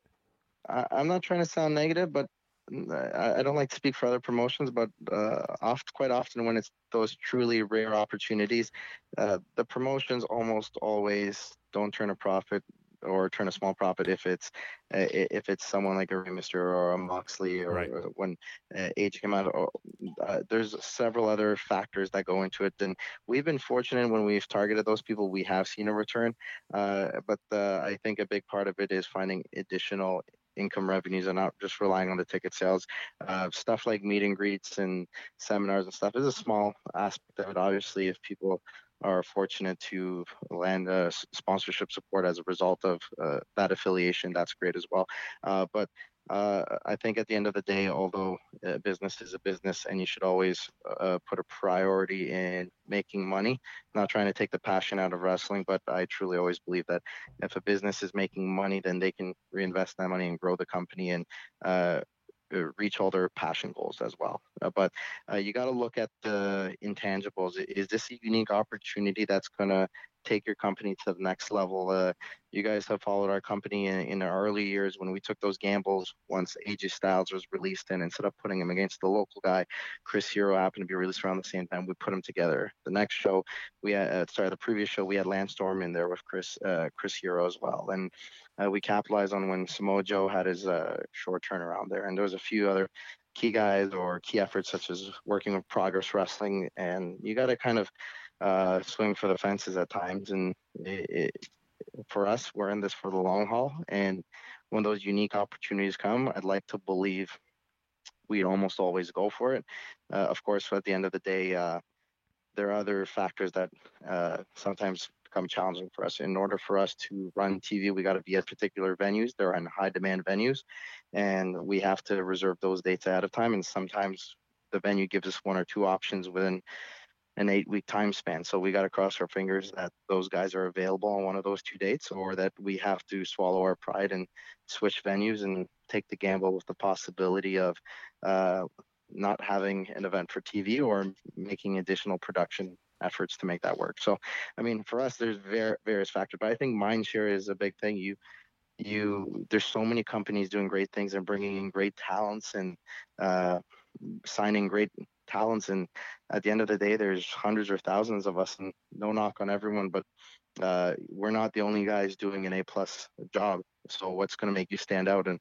I'm not trying to sound negative, but I, I don't like to speak for other promotions, but uh, oft, quite often when it's those truly rare opportunities, uh, the promotions almost always don't turn a profit or turn a small profit if it's uh, if it's someone like a Rey Mysterio or a Moxley or, Right. or when uh, AJ came out. Or, uh, there's several other factors that go into it, and we've been fortunate when we've targeted those people, we have seen a return. Uh, but uh, I think a big part of it is finding additional income revenues and not just relying on the ticket sales. Uh, stuff like meet and greets and seminars and stuff is a small aspect of it. Obviously, if people are fortunate to land uh, sponsorship support as a result of uh, that affiliation, that's great as well. Uh, but uh, I think at the end of the day, although uh, business is a business and you should always uh, put a priority in making money, not trying to take the passion out of wrestling, but I truly always believe that if a business is making money, then they can reinvest that money and grow the company and uh, uh, reach all their passion goals as well. But you got to look at the intangibles. Is this a unique opportunity that's going to take your company to the next level? Uh, you guys have followed our company in, in the early years when we took those gambles once AJ Styles was released and instead of putting him against the local guy, Chris Hero happened to be released around the same time. We put them together. The next show, we had, uh, sorry, the previous show, we had Lance Storm in there with Chris, uh, Chris Hero as well. And uh, we capitalized on when Samoa Joe had his uh, short turnaround there. And there was a few other key guys or key efforts such as working with Progress Wrestling. And you got to kind of uh, swing for the fences at times. And it, it, for us, we're in this for the long haul. And when those unique opportunities come, I'd like to believe we almost always go for it. Uh, of course, at the end of the day, uh, there are other factors that uh, sometimes become challenging for us. In order for us to run TV, we got to be at particular venues. They're in high demand venues, and we have to reserve those dates ahead of time. And sometimes the venue gives us one or two options within an eight week time span. So we got to cross our fingers that those guys are available on one of those two dates, or that we have to swallow our pride and switch venues and take the gamble with the possibility of uh, not having an event for TV or making additional production efforts to make that work. So, I mean, for us, there's var- various factors, but I think mindshare is a big thing. You, you, there's so many companies doing great things and bringing in great talents and uh, signing great talents. And at the end of the day, there's hundreds or thousands of us, and no knock on everyone, but uh, we're not the only guys doing an A plus job. So what's going to make you stand out? And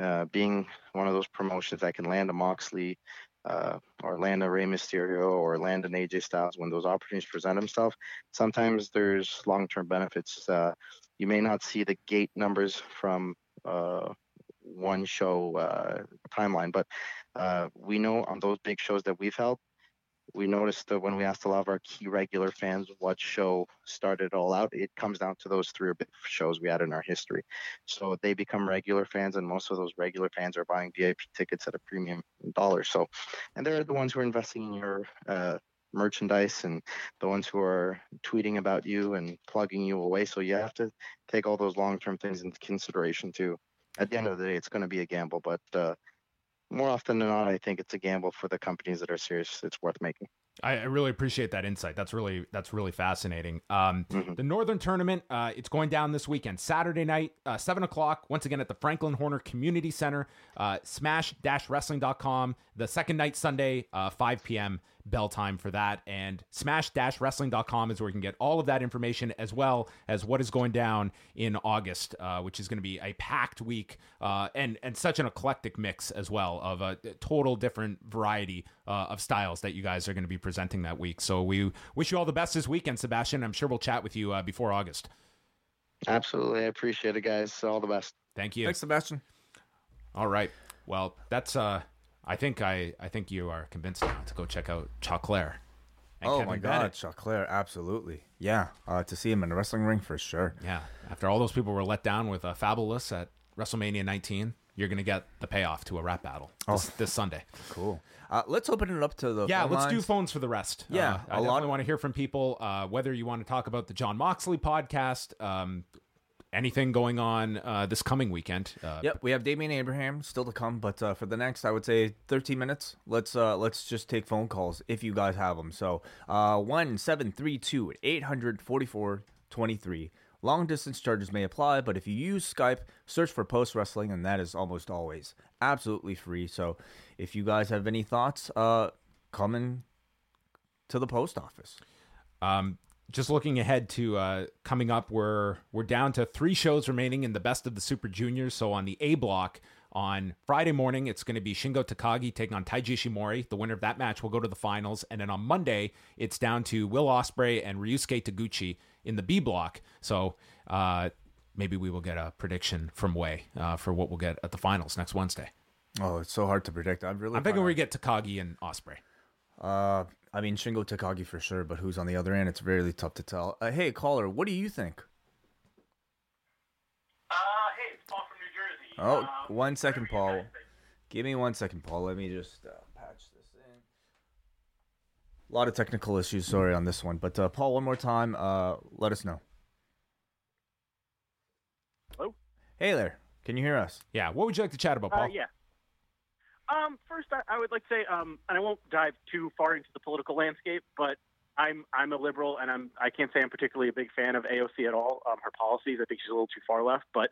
uh, being one of those promotions that can land a Moxley uh, or land a Rey Mysterio or land an AJ Styles when those opportunities present themselves, sometimes there's long-term benefits. Uh, you may not see the gate numbers from uh, one show uh, timeline, but uh, we know on those big shows that we've held, we noticed that when we asked a lot of our key regular fans what show started it all out, it comes down to those three shows we had in our history. So they become regular fans, and most of those regular fans are buying VIP tickets at a premium dollar. So, and they're the ones who are investing in your uh, merchandise and the ones who are tweeting about you and plugging you away. So you have to take all those long-term things into consideration too. At the end of the day, it's going to be a gamble, but uh, more often than not, I think it's a gamble for the companies that are serious. It's worth making. I, I really appreciate that insight. That's really that's really fascinating. Um, Mm-hmm. The Northern Tournament, uh, it's going down this weekend, Saturday night, uh, seven o'clock. Once again at the Franklin Horner Community Center. Uh, Smash-wrestling.com. The second night, Sunday, uh, five p.m. bell time for that. And Smash-wrestling.com is where you can get all of that information as well as what is going down in August, uh, which is going to be a packed week uh, and and such an eclectic mix as well of a total different variety uh, of styles that you guys are going to be presenting that week. So we wish you all the best this weekend, Sebastian. I'm sure we'll chat with you uh, before August. Absolutely, I appreciate it, guys. All the best. Thank you. Thanks, Sebastian. All right. Well, that's uh I think I I think you are convinced now to go check out Choclair. oh Kevin my. God, Choclair, absolutely. Yeah, uh, to see him in a wrestling ring for sure. Yeah. After all those people were let down with uh, Fabulous at WrestleMania 19, you're going to get the payoff to a rap battle this, this Sunday. Cool. Uh, let's open it up to the Yeah, let's do phones for the rest. Yeah, Uh, I a lot definitely want to hear from people, uh, whether you want to talk about the Jon Moxley podcast, um, anything going on uh, this coming weekend. Uh, Yep, we have Damian Abraham still to come, but uh, for the next, I would say 13 minutes, let's uh, let's just take phone calls if you guys have them. So, uh, one seven three two eight hundred forty four twenty three. Long distance charges may apply, but if you use Skype, search for Post Wrestling, and that is almost always absolutely free. So, if you guys have any thoughts, uh, come in to the post office. Um, just looking ahead to uh, coming up, we're we're down to three shows remaining in the best of the Super Juniors. So on the A block on Friday morning, it's going to be Shingo Takagi taking on Taiji Ishimori. The winner of that match will go to the finals, and then on Monday, it's down to Will Ospreay and Ryusuke Taguchi in the B block. So. Uh, Maybe we will get a prediction from Wai uh, for what we'll get at the finals next Wednesday. Oh, it's so hard to predict. I'm really. I'm thinking we get Takagi and Ospreay. Uh, I mean Shingo Takagi for sure, but who's on the other end? It's really tough to tell. Uh, hey, caller, what do you think? Uh, hey, it's Paul from New Jersey. Oh, Um, one second, Paul. Give me one second, Paul. Let me just uh, patch this in. A lot of technical issues, sorry on this one, but uh, Paul, one more time. Uh, let us know. Hello? Hey there, can you hear us? Yeah, what would you like to chat about, Paul? Uh, yeah. Um, first, I, I would like to say, um, and I won't dive too far into the political landscape, but I'm I'm a liberal, and I'm I can't say I'm particularly a big fan of AOC at all. Um, her policies, I think she's a little too far left, but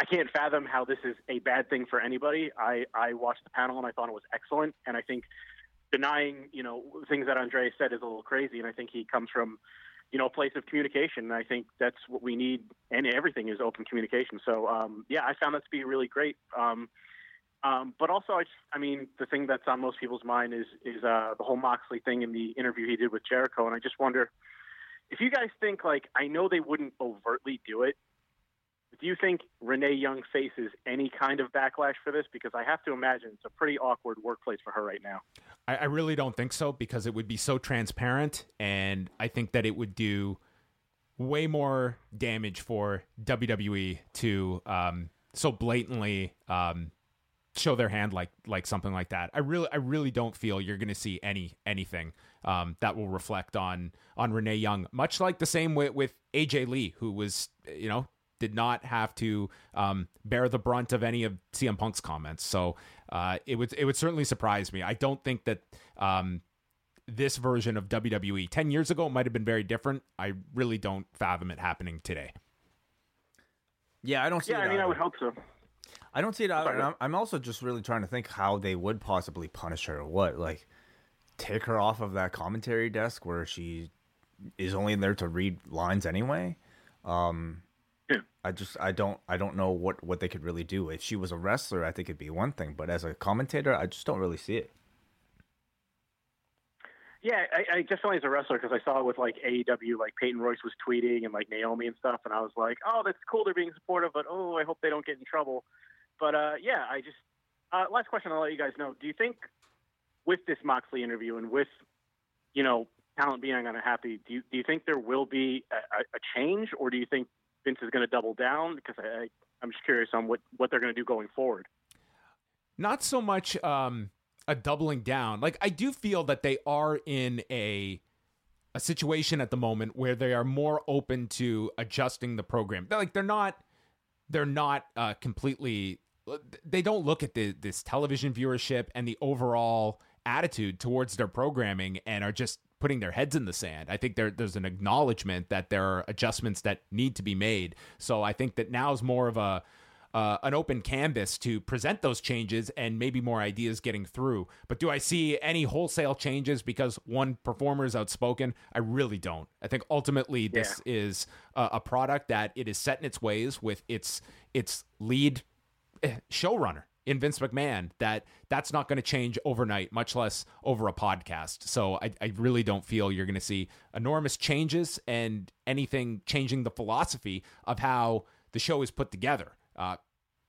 I can't fathom how this is a bad thing for anybody. I I watched the panel and I thought it was excellent, and I think denying you know things that Andre said is a little crazy, and I think he comes from you know a place of communication, and I think that's what we need, and everything is open communication. So um, yeah, I found that to be really great. Um, um, but also, I, just, I mean, the thing that's on most people's mind is is uh, the whole Moxley thing in the interview he did with Jericho, and I just wonder if you guys think like I know they wouldn't overtly do it. Do you think Renee Young faces any kind of backlash for this? Because I have to imagine it's a pretty awkward workplace for her right now. I, I really don't think so because it would be so transparent, and I think that it would do way more damage for WWE to um, so blatantly um, show their hand like like something like that. I really I really don't feel you're going to see any anything um, that will reflect on on Renee Young. Much like the same way with AJ Lee, who was you know did not have to um, bear the brunt of any of CM Punk's comments. So uh, it would it would certainly surprise me. I don't think that. Um, this version of WWE 10 years ago might have been very different. I really don't fathom it happening today. Yeah, I don't see. Yeah, it I mean, I would hope so. I don't see it either. I'm, I'm also just really trying to think how they would possibly punish her. What, like, take her off of that commentary desk where she is only there to read lines anyway. Um, Yeah. I just I don't I don't know what what they could really do. If she was a wrestler, I think it'd be one thing, but as a commentator, I just don't really see it. Yeah, I, I definitely as a wrestler because I saw it with like AEW, like Peyton Royce was tweeting and like Naomi and stuff, and I was like, oh, that's cool, they're being supportive, but oh, I hope they don't get in trouble. But uh, yeah, I just uh, last question I'll let you guys know. Do you think with this Moxley interview and with you know talent being unhappy, do you do you think there will be a, a change, or do you think Vince is going to double down? Because I, I'm just curious on what what they're going to do going forward. not so much um a doubling down like i do feel that they are in a a situation at the moment where they are more open to adjusting the program they're like they're not they're not uh completely they don't look at the this television viewership and the overall attitude towards their programming and are just putting their heads in the sand. I think there there's an acknowledgement that there are adjustments that need to be made. So I think that now is more of a uh, an open canvas to present those changes and maybe more ideas getting through. But do I see any wholesale changes because one performer is outspoken? I really don't. I think ultimately this is a, a product that it is set in its ways with its its lead showrunner in Vince McMahon that that's not going to change overnight, much less over a podcast. So I, I really don't feel you're going to see enormous changes and anything changing the philosophy of how the show is put together. Uh,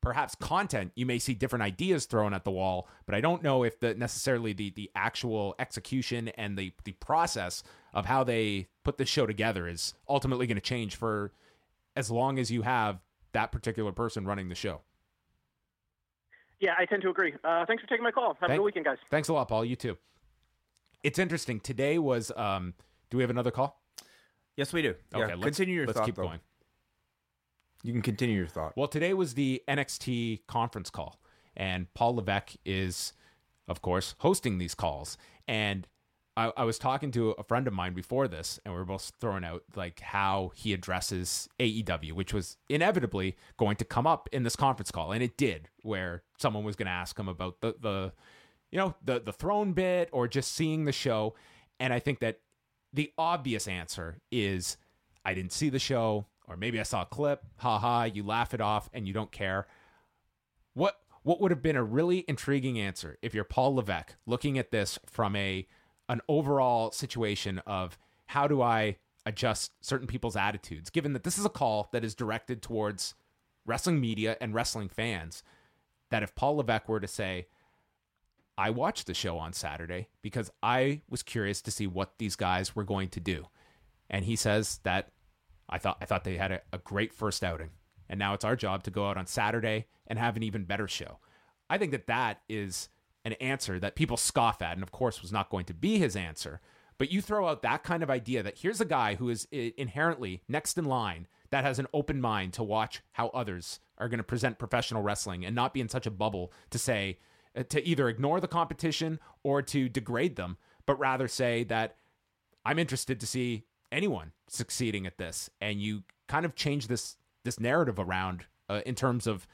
perhaps content you may see different ideas thrown at the wall, but I don't know if the necessarily the the actual execution and the the process of how they put this show together is ultimately going to change for as long as you have that particular person running the show. Yeah, I tend to agree. Uh, thanks for taking my call. Have a good weekend, guys. Thanks a lot, Paul. You too. It's interesting. Today was. Um, do we have another call? Yes, we do. Yeah, let's- continue your let's thought. keep though. going. You can continue your thought. Well, today was the NXT conference call, and Paul Levesque is, of course, hosting these calls. And I, I was talking to a friend of mine before this, and we were both throwing out like how he addresses AEW, which was inevitably going to come up in this conference call, and it did, where someone was going to ask him about the the, you know, the the throne bit or just seeing the show, and I think that the obvious answer is I didn't see the show, or maybe I saw a clip. Ha ha, you laugh it off and you don't care. What what would have been a really intriguing answer if you're Paul Levesque looking at this from a an overall situation of how do I adjust certain people's attitudes, given that this is a call that is directed towards wrestling media and wrestling fans. That if Paul Levesque were to say, I watched the show on Saturday because I was curious to see what these guys were going to do. And he says that I thought I thought they had a, a great first outing. And now it's our job to go out on Saturday and have an even better show. I think that that is an answer that people scoff at and of course was not going to be his answer. But you throw out that kind of idea that here's a guy who is inherently next in line that has an open mind to watch how others are going to present professional wrestling and not be in such a bubble to say uh, to either ignore the competition or to degrade them, but rather say that I'm interested to see anyone succeeding at this, and you kind of change this this narrative around uh, in terms of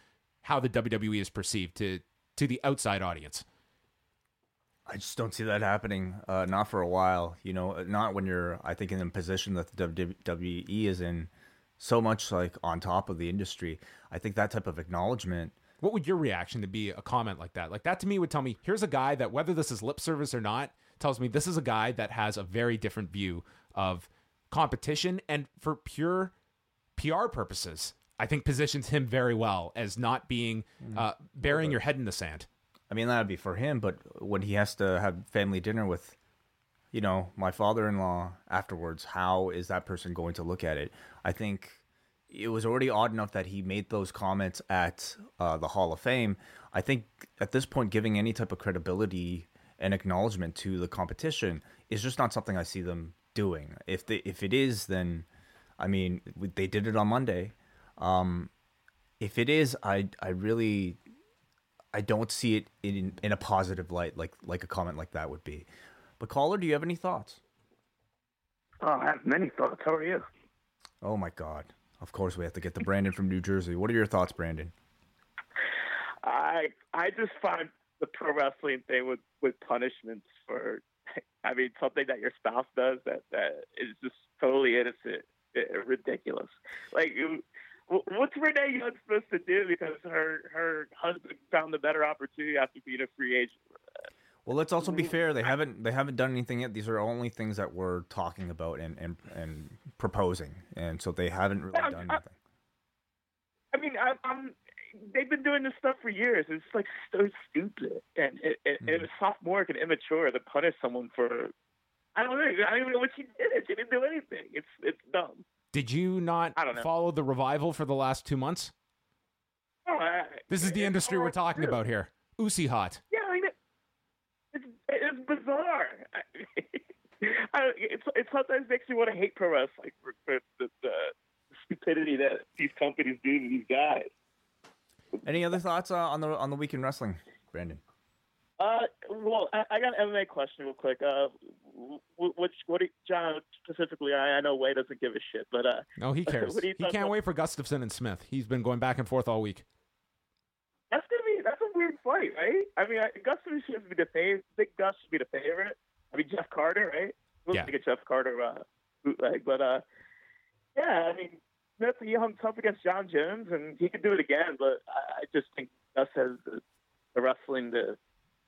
how the WWE is perceived to to the outside audience. I just don't see that happening. Uh, not for a while. You know, not when you're. I think in the position that the WWE is in, so much like on top of the industry. I think that type of acknowledgement. What would your reaction to be a comment like that? Like that to me would tell me here's a guy that whether this is lip service or not tells me this is a guy that has a very different view of competition and for pure PR purposes. I think positions him very well as not being uh, burying your head in the sand. I mean, that'd be for him, but when he has to have family dinner with, you know, my father-in-law afterwards, how is that person going to look at it? I think it was already odd enough that he made those comments at uh, the Hall of Fame. I think at this point, giving any type of credibility and acknowledgement to the competition is just not something I see them doing. If they, if it is, then I mean, they did it on Monday. Um, if it is, I I really I don't see it in in a positive light, like like a comment like that would be. But caller, do you have any thoughts? Oh, I have many thoughts. How are you? Oh my God! Of course, we have to get to Brandon from New Jersey. What are your thoughts, Brandon? I I just find the pro wrestling thing with with punishments for I mean, something that your spouse does that that is just totally innocent, ridiculous. Like, what's Renee Young supposed to do because her her husband found a better opportunity after being a free agent? Well, let's also be fair. They haven't they haven't done anything yet. These are only things that we're talking about and and, and proposing, and so they haven't really Yeah, done I- anything. I mean, I, I'm. They've been doing this stuff for years. It's like so stupid and it, it, Hmm. it was sophomoric and immature to punish someone for. I don't know. I don't even know what she did. She didn't do anything. It's it's dumb. Did you not I don't know. follow the revival for the last two months? No, I, This is the industry we're talking to about here. Uzi hot. Yeah, I mean, it's it's bizarre. I, (laughs) I, it's it sometimes makes me want to hate pro wrestling for, for the, the stupidity that these companies do to these guys. Any other thoughts uh, on the on the weekend wrestling, Brandon? Uh, well, I, I got an MMA question real quick. Uh, which what do you, John specifically? I, I know Wai doesn't give a shit, but uh, No, he (laughs) cares. What do you he can't about- wait for Gustafsson and Smith. He's been going back and forth all week. that's gonna be that's a weird fight, right? I mean, I, Gus should be the favorite. Big Gus should be the favorite. I mean, Jeff Carter, right? Looks Yeah. like a Jeff Carter uh, bootleg, but uh, yeah, I mean, Smith he hung tough against Jon Jones, and he could do it again. But I, I just think Gus has the, the wrestling to,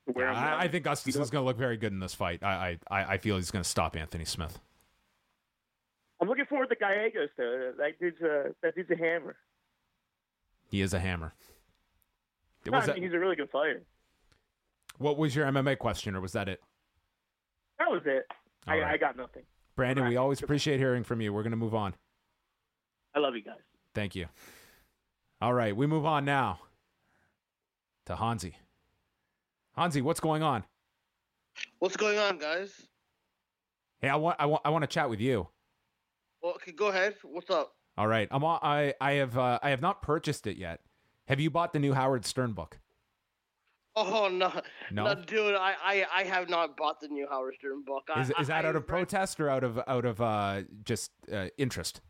him down. I, I think Gustafsson's going to look very good in this fight. I I, I feel he's going to stop Anthony Smith. I'm looking forward to Gallegos though. That dude's a that dude's a hammer. He is a hammer. No, I that, he's a really good fighter. what was your MMA question, or was that it? That was it. I, right. I got nothing. Brandon, we always appreciate hearing from you. We're going to move on. I love you guys. Thank you. All right, we move on now to Hansi. Hansi, what's going on? What's going on, guys? Hey, I want I want I want to chat with you. Well, okay, go ahead. What's up? All right, I'm on, I I have uh, I have not purchased it yet. Have you bought the new Howard Stern book? Oh no, No? no, dude, I, I, I have not bought the new Howard Stern book. I- Is is that I- out of protest or out of out of uh, just uh, interest?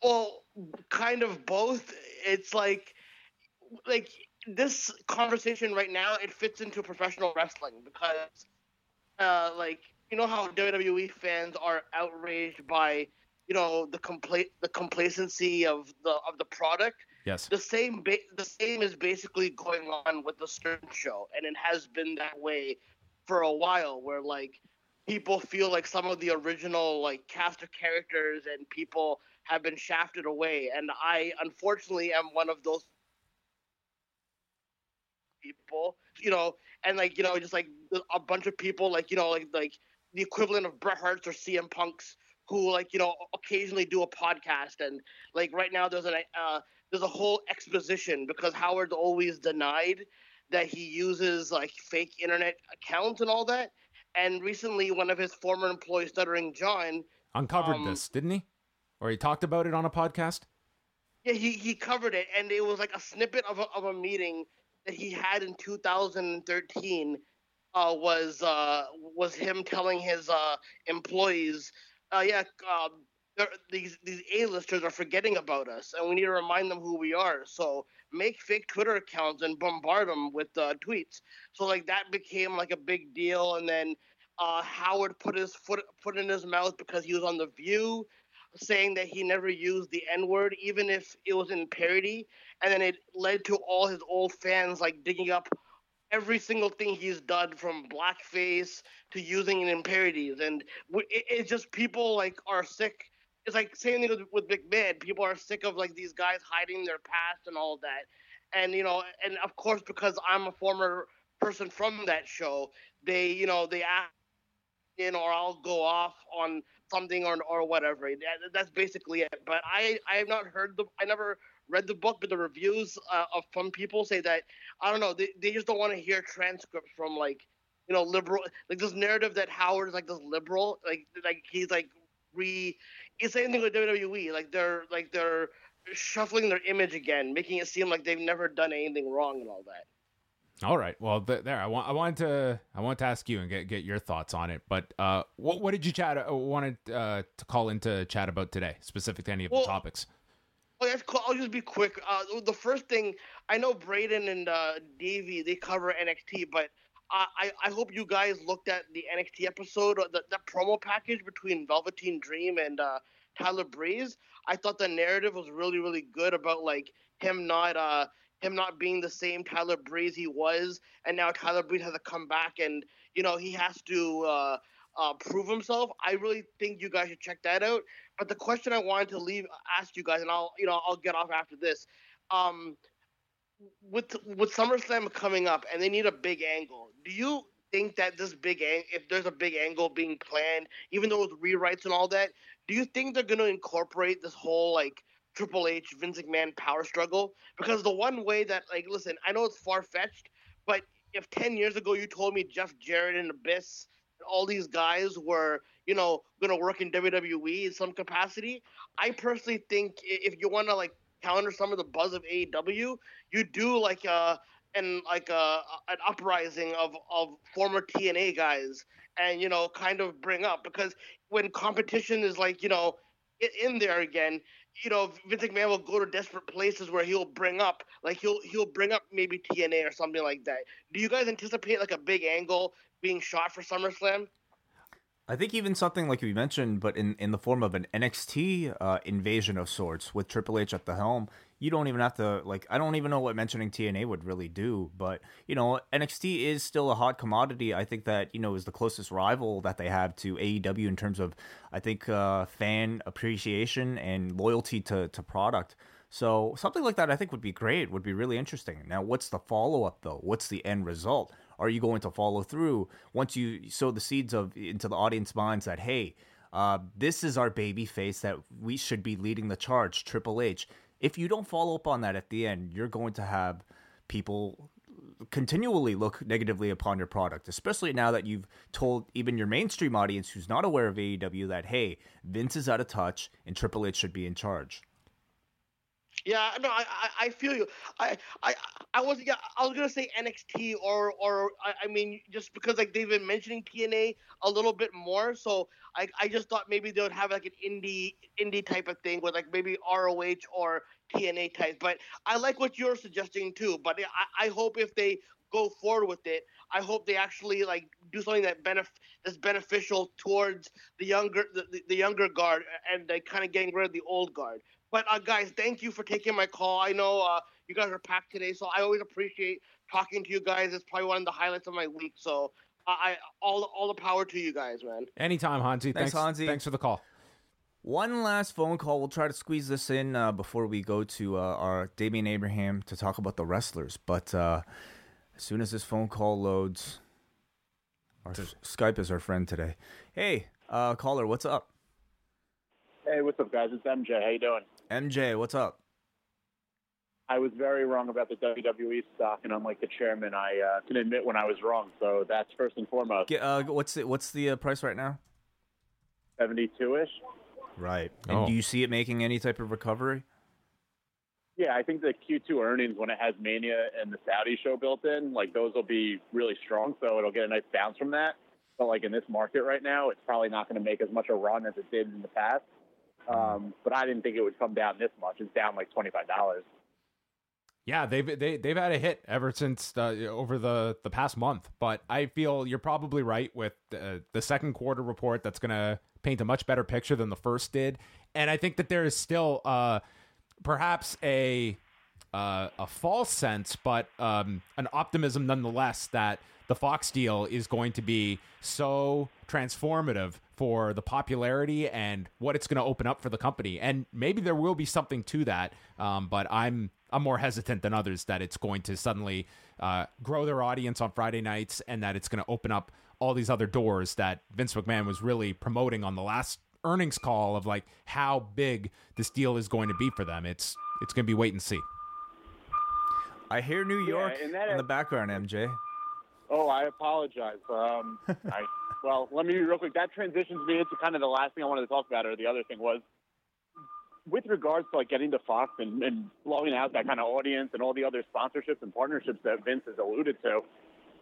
Well, kind of both. It's like, like this conversation right now. It fits into professional wrestling because, uh, like you know how WWE fans are outraged by, you know, the compla- the complacency of the of the product. Yes. the same ba- the same is basically going on with the Stern show, and it has been that way for a while. Where like people feel like some of the original like caster characters and people have been shafted away, and I unfortunately am one of those people. You know, and like you know, just like a bunch of people, like you know, like like the equivalent of Bret Hart's or CM Punk's. Who like you know occasionally do a podcast and like right now there's an uh, there's a whole exposition because Howard's always denied that he uses like fake internet accounts and all that. And recently, one of his former employees, Stuttering John, Uncovered Um, this, didn't he? Or he talked about it on a podcast? yeah, he, he covered it, and it was like a snippet of a, of a meeting that he had in 2013. Uh, was uh, was him telling his uh, employees, uh, yeah, um, these these A-listers are forgetting about us, and we need to remind them who we are. So make fake Twitter accounts and bombard them with uh, tweets. So like that became like a big deal, and then uh, Howard put his foot put in his mouth because he was on the View, saying that he never used the N word, even if it was in parody, and then it led to all his old fans like digging up every single thing he's done from blackface to using it in parodies and it, it's just people like are sick it's like same thing with, with McMahon. People are sick of like these guys hiding their past and all that. And you know, and of course because I'm a former person from that show, they you know they ask in or I'll go off on something or or whatever. That, that's basically it. But I I have not heard the I never read the book, but the reviews uh, of from people say that I don't know they they just don't want to hear transcripts from like you know liberal like this narrative that Howard is like this liberal like like he's like re it's the same thing with WWE like they're like they're shuffling their image again, making it seem like they've never done anything wrong and all that. All right. Well, th- there. I want. I wanted to. I wanted to ask you and get get your thoughts on it. But uh, what what did you chat? Uh, wanted uh, to call into chat about today, specific to any of Well, the topics? Oh, that's cool. I'll just be quick. Uh, the first thing I know, Braden and uh, Davey they cover NXT, but I, I hope you guys looked at the NXT episode, the, the promo package between Velveteen Dream and uh, Tyler Breeze. I thought the narrative was really, really good about like him not uh him not being the same Tyler Breeze he was, and now Tyler Breeze has to come back and you know he has to uh, uh, prove himself. I really think you guys should check that out. But the question I wanted to leave ask you guys, and I'll you know I'll get off after this. Um, with with SummerSlam coming up and they need a big angle, do you think that this big ang- if there's a big angle being planned, even though with rewrites and all that, do you think they're going to incorporate this whole like Triple H Vince McMahon power struggle? Because the one way that like listen, I know it's far fetched, but if ten years ago you told me Jeff Jarrett and Abyss all these guys were, you know, going to work in WWE in some capacity. I personally think if you want to like counter some of the buzz of AEW, you do like uh, a and like uh, a an uprising of of former TNA guys, and you know, kind of bring up because when competition is like you know in there again, you know, Vince McMahon will go to desperate places where he'll bring up, like he'll he'll bring up maybe TNA or something like that. Do you guys anticipate like a big angle being shot for SummerSlam? I think even something like you mentioned, but in, in the form of an NXT uh, invasion of sorts with Triple H at the helm, you don't even have to like. I don't even know what mentioning TNA would really do, but you know NXT is still a hot commodity. I think that you know is the closest rival that they have to AEW in terms of I think uh, fan appreciation and loyalty to to product. So something like that I think would be great. Would be really interesting. Now, what's the follow up though? What's the end result? Are you going to follow through once you sow the seeds of into the audience minds that hey, uh, this is our baby face that we should be leading the charge, Triple H. If you don't follow up on that at the end, you're going to have people continually look negatively upon your product, especially now that you've told even your mainstream audience who's not aware of AEW that hey, Vince is out of touch and Triple H should be in charge. Yeah, no, I, I, I feel you. I, I, I was, yeah, I was gonna say NXT or, or, I, I mean, just because like they've been mentioning TNA a little bit more, so I, I just thought maybe they would have like an indie, indie type of thing with like maybe ROH or TNA type. But I like what you're suggesting too. But I, I hope if they go forward with it, I hope they actually like do something that benef- that's beneficial towards the younger, the, the, younger guard, and they kind of getting rid of the old guard. But uh, guys, thank you for taking my call. I know uh, you guys are packed today, so I always appreciate talking to you guys. It's probably one of the highlights of my week. So uh, I all all the power to you guys, man. Anytime, Hansi. Thanks, thanks, Hansi. Thanks for the call. One last phone call. We'll try to squeeze this in uh, before we go to uh, our Damian Abraham to talk about the wrestlers. But uh, as soon as this phone call loads, our Skype is our friend today. Hey, uh, caller, what's up? Hey, what's up, guys? It's MJ. How you doing? MJ, what's up? I was very wrong about the WWE stock, and unlike the chairman, I uh, can admit when I was wrong. So that's first and foremost. Get, uh, what's the, what's the uh, price right now? Seventy-two ish. Right. And Oh. do you see it making any type of recovery? Yeah, I think the Q2 earnings when it has Mania and the Saudi show built in, like those will be really strong. So it'll get a nice bounce from that. But like in this market right now, it's probably not going to make as much a run as it did in the past. Um, but I didn't think it would come down this much. It's down like twenty-five dollars. Yeah, they've they, they've had a hit ever since uh, over the the past month. But I feel you're probably right with uh, the second quarter report. That's going to paint a much better picture than the first did. And I think that there is still uh, perhaps a uh, a false sense, but um, an optimism nonetheless that the Fox deal is going to be so transformative for the popularity and what it's going to open up for the company. And maybe there will be something to that, um, but I'm I'm more hesitant than others that it's going to suddenly uh, grow their audience on Friday nights and that it's going to open up all these other doors that Vince McMahon was really promoting on the last earnings call of like how big this deal is going to be for them. It's it's going to be wait and see. I hear New York and that- in the background, MJ. Oh, I apologize. Um, (laughs) I, well, let me real quick. That transitions me into kind of the last thing I wanted to talk about, or the other thing was with regards to like getting to Fox and, and blowing out that kind of audience and all the other sponsorships and partnerships that Vince has alluded to.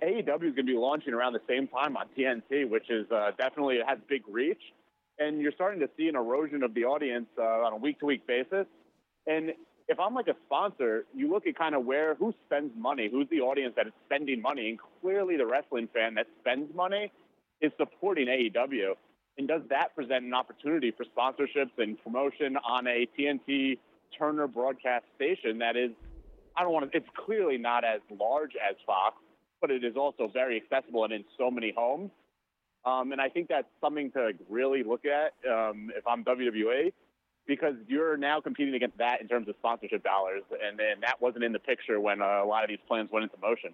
AEW is going to be launching around the same time on TNT, which is uh, definitely it has big reach, and you're starting to see an erosion of the audience uh, on a week-to-week basis. And if I'm like a sponsor, you look at kind of where who spends money, who's the audience that is spending money, and clearly the wrestling fan that spends money is supporting AEW. And does that present an opportunity for sponsorships and promotion on a TNT Turner broadcast station that is, I don't want to, it's clearly not as large as Fox, but it is also very accessible and in so many homes. Um, and I think that's something to really look at um, if I'm WWE, because you're now competing against that in terms of sponsorship dollars, and then that wasn't in the picture when uh, a lot of these plans went into motion.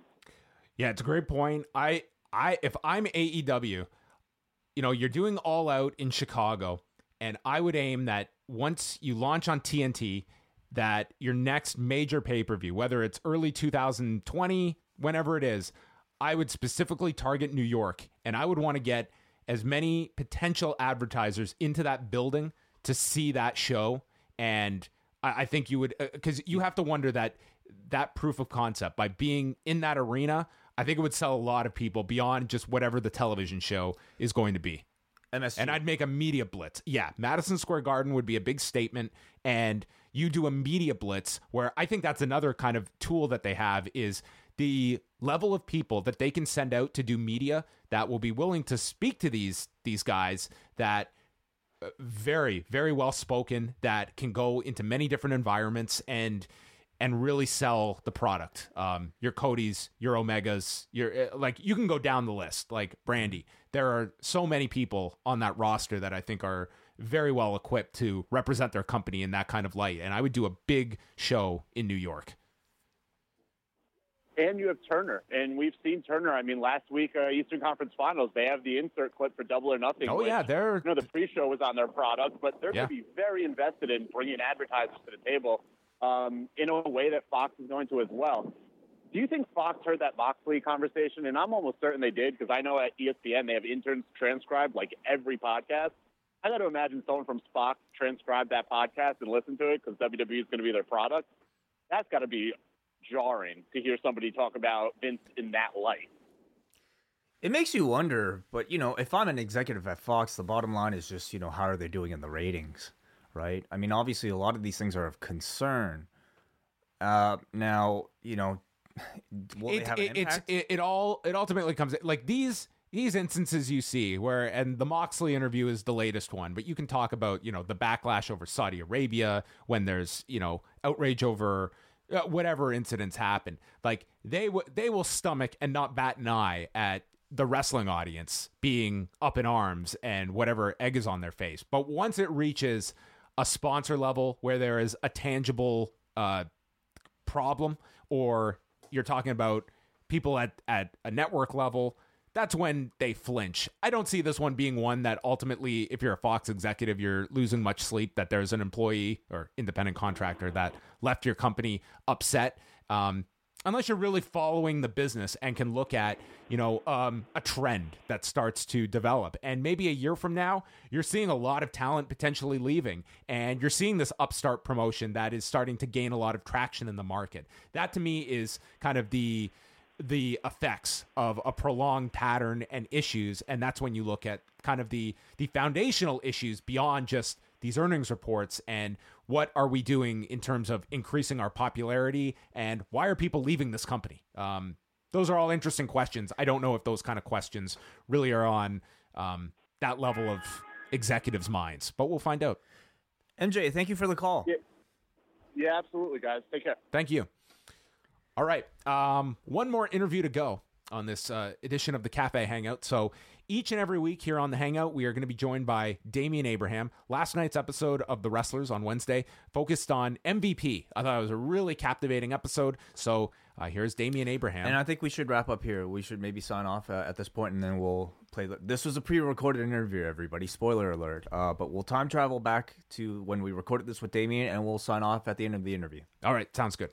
Yeah, it's a great point. I, I, if I'm AEW, you know, you're doing all out in Chicago, and I would aim that once you launch on TNT, that your next major pay per view, whether it's early 2020, whenever it is, I would specifically target New York, and I would want to get as many potential advertisers into that building to see that show. And I, I think you would, because you have to wonder that that proof of concept by being in that arena, I think it would sell a lot of people beyond just whatever the television show is going to be. MSG. And I'd make a media blitz. Yeah, Madison Square Garden would be a big statement, and you do a media blitz where I think that's another kind of tool that they have is the level of people that they can send out to do media that will be willing to speak to these these guys that uh, very very well spoken that can go into many different environments and and really sell the product. Um, your Cody's, your Omegas, your uh, like you can go down the list. Like Brandi, there are so many people on that roster that I think are very well equipped to represent their company in that kind of light. And I would do a big show in New York. And you have Turner, and we've seen Turner. I mean, last week uh, Eastern Conference Finals, they have the insert clip for Double or Nothing. Oh which, yeah, they're you know the pre-show was on their product, but they're Yeah. going to be very invested in bringing advertisers to the table um, in a way that Fox is going to as well. Do you think Fox heard that Moxley conversation? And I'm almost certain they did because I know at ESPN they have interns transcribe like every podcast. I got to imagine someone from Fox transcribed that podcast and listened to it because WWE is going to be their product. That's got to be jarring to hear somebody talk about Vince in that light. It makes you wonder, but you know, if I'm an executive at Fox, the bottom line is just, you know, how are they doing in the ratings, right? I mean, obviously, a lot of these things are of concern. Uh, now, you know, (laughs) will they it, an it, it's it, it all it ultimately comes like these these instances you see where and the Moxley interview is the latest one but you can talk about you know the backlash over Saudi Arabia when there's you know outrage over uh, whatever incidents happen like they w- they will stomach and not bat an eye at the wrestling audience being up in arms and whatever egg is on their face. But once it reaches a sponsor level where there is a tangible uh problem or you're talking about people at, at a network level, that's when they flinch. I don't see this one being one that ultimately, if you're a Fox executive, you're losing much sleep that there's an employee or independent contractor that left your company upset. Um, unless you're really following the business and can look at you know um, a trend that starts to develop and maybe a year from now you're seeing a lot of talent potentially leaving and you're seeing this upstart promotion that is starting to gain a lot of traction in the market that to me is kind of the the effects of a prolonged pattern and issues and that's when you look at kind of the the foundational issues beyond just these earnings reports and what are we doing in terms of increasing our popularity and why are people leaving this company um, those are all interesting questions i don't know if those kind of questions really are on um, that level of executives minds but we'll find out MJ, thank you for the call. Yeah, yeah, absolutely, guys. Take care. Thank you. All right. Um, one more interview to go on this uh, edition of the Cafe Hangout. So each and every week here on the Hangout, we are going to be joined by Damian Abraham. Last night's episode of The Wrestlers on Wednesday focused on MVP. I thought it was a really captivating episode. So uh, here's Damian Abraham. And I think we should wrap up here. We should maybe sign off uh, at this point, and then we'll play. The, this was a pre-recorded interview, everybody. Spoiler alert. Uh, but we'll time travel back to when we recorded this with Damien, and we'll sign off at the end of the interview. All right, sounds good.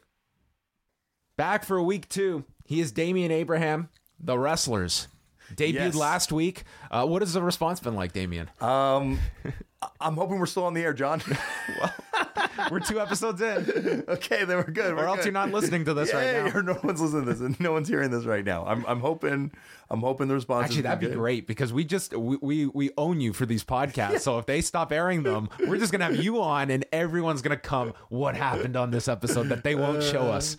Back for week two. He is Damian Abraham, the wrestlers. Debuted Yes. last week. Uh, what has the response been like, Damian? Um, I- (laughs) I'm hoping we're still on the air, John. (laughs) (laughs) (laughs) we're two episodes in. (laughs) Okay, then we're good. We're Or else good. you're not listening to this right now. or no one's listening to this, and no one's hearing this right now. I'm, I'm hoping, I'm hoping the response. Actually, that'd be good. great because we just we, we we own you for these podcasts. So if they stop airing them, we're just gonna have you on, and everyone's gonna come. What happened on this episode that they won't show us?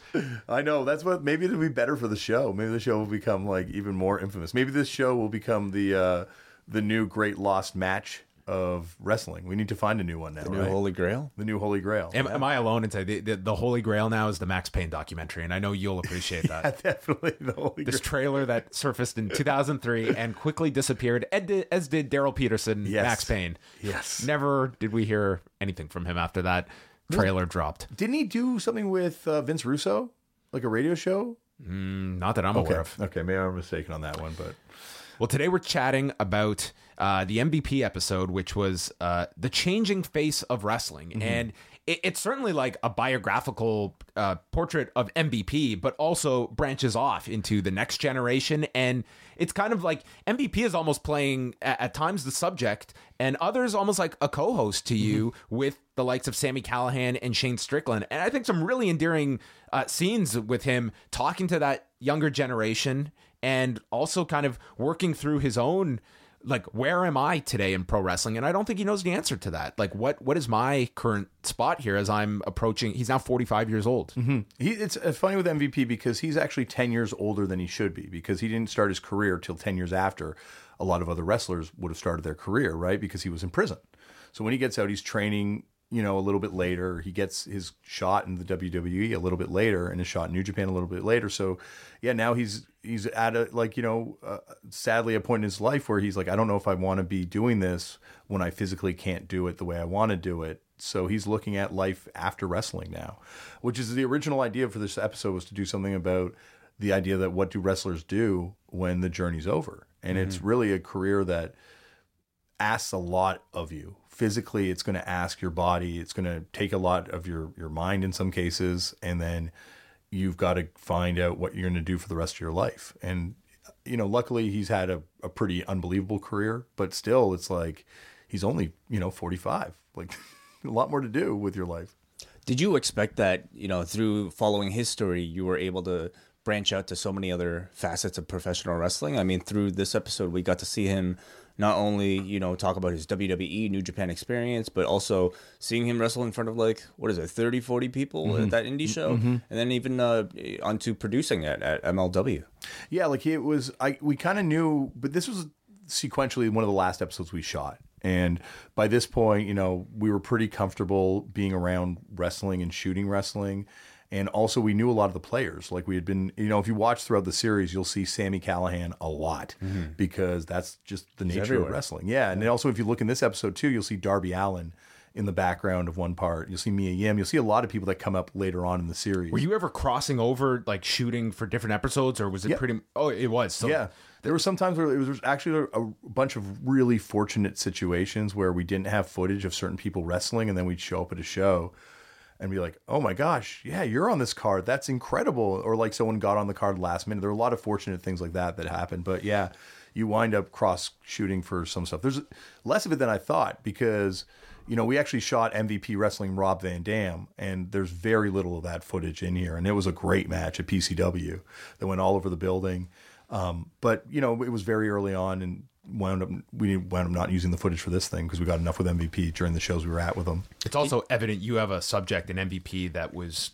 I know that's what. Maybe it'll be better for the show. Maybe the show will become like even more infamous. Maybe this show will become the uh, the new great lost match of wrestling. We need to find a new one now. The new right? Holy Grail. The new Holy Grail. Am, am I alone and say the, the, the Holy Grail now is the Max Payne documentary, and I know you'll appreciate that. (laughs) Definitely the Holy Grail. this Grail. trailer that surfaced in 2003 (laughs) and quickly disappeared, as did Daryl Peterson, Yes. Max Payne. Yes. Never did we hear anything from him after that trailer dropped. Didn't he do something with uh, Vince Russo, like a radio show? Mm, not that I'm okay. aware of. Okay, maybe I'm mistaken on that one, but Well, today we're chatting about uh, the MVP episode, which was uh, the changing face of wrestling, Mm-hmm. and it, it's certainly like a biographical uh, portrait of MVP, but also branches off into the next generation, and it's kind of like MVP is almost playing at, at times the subject, and others almost like a co-host to you with the likes of Sami Callihan and Shane Strickland, and I think some really endearing uh, scenes with him talking to that younger generation and also kind of working through his own like where am I today in pro wrestling? And I don't think he knows the answer to that. Like what what is my current spot here as I'm approaching he's now 45 years old. he, it's uh, funny with MVP because he's actually 10 years older than he should be because he didn't start his career till 10 years after a lot of other wrestlers would have started their career, right? Because he was in prison. So when he gets out, he's training, you know, a little bit later. He gets his shot in the WWE a little bit later and his shot in New Japan a little bit later. So yeah, now he's he's at a like, you know, uh, sadly a point in his life where he's like I don't know if I want to be doing this when I physically can't do it the way I want to do it. So he's looking at life after wrestling now, which is the original idea for this episode was to do something about the idea that what do wrestlers do when the journey's over. And it's really a career that asks a lot of you. Physically, it's going to ask your body, it's going to take a lot of your your mind in some cases, and then you've got to find out what you're going to do for the rest of your life. And you know, luckily he's had a, a pretty unbelievable career, but still it's like he's only, you know, 45. Like (laughs) a lot more to do with your life. Did you expect that, you know, through following his story, you were able to branch out to so many other facets of professional wrestling? I mean, through this episode, we got to see him not only, you know, talk about his WWE New Japan experience, but also seeing him wrestle in front of like, what is it, 30, 40 people at mm-hmm. that indie mm-hmm. show? Mm-hmm. And then even uh, onto producing it at MLW. Yeah, like it was. I we kind of knew, but this was sequentially one of the last episodes we shot, and by this point, you know, we were pretty comfortable being around wrestling and shooting wrestling, and also we knew a lot of the players. Like we had been, you know, if you watch throughout the series, you'll see Sami Callihan a lot mm-hmm. because that's just the nature everywhere. of wrestling. Yeah, and also if you look in this episode too, you'll see Darby Allin. In the background of one part, you'll see Mia Yim. You'll see a lot of people that come up later on in the series. Were you ever crossing over like shooting for different episodes or was it Yeah. pretty Oh, it was. So yeah. There were some times where it was actually a bunch of really fortunate situations where we didn't have footage of certain people wrestling, and then we'd show up at a show and be like, "Oh my gosh, yeah, you're on this card. That's incredible!" Or like someone got on the card last minute. There are a lot of fortunate things like that that happened. But yeah, you wind up cross shooting for some stuff. There's less of it than I thought because you know we actually shot MVP wrestling Rob Van Dam, and there's very little of that footage in here. And it was a great match at PCW that went all over the building. Um, but you know, it was very early on, and wound up we wound up not using the footage for this thing because we got enough with MVP during the shows we were at with them. It's also evident you have a subject in MVP that was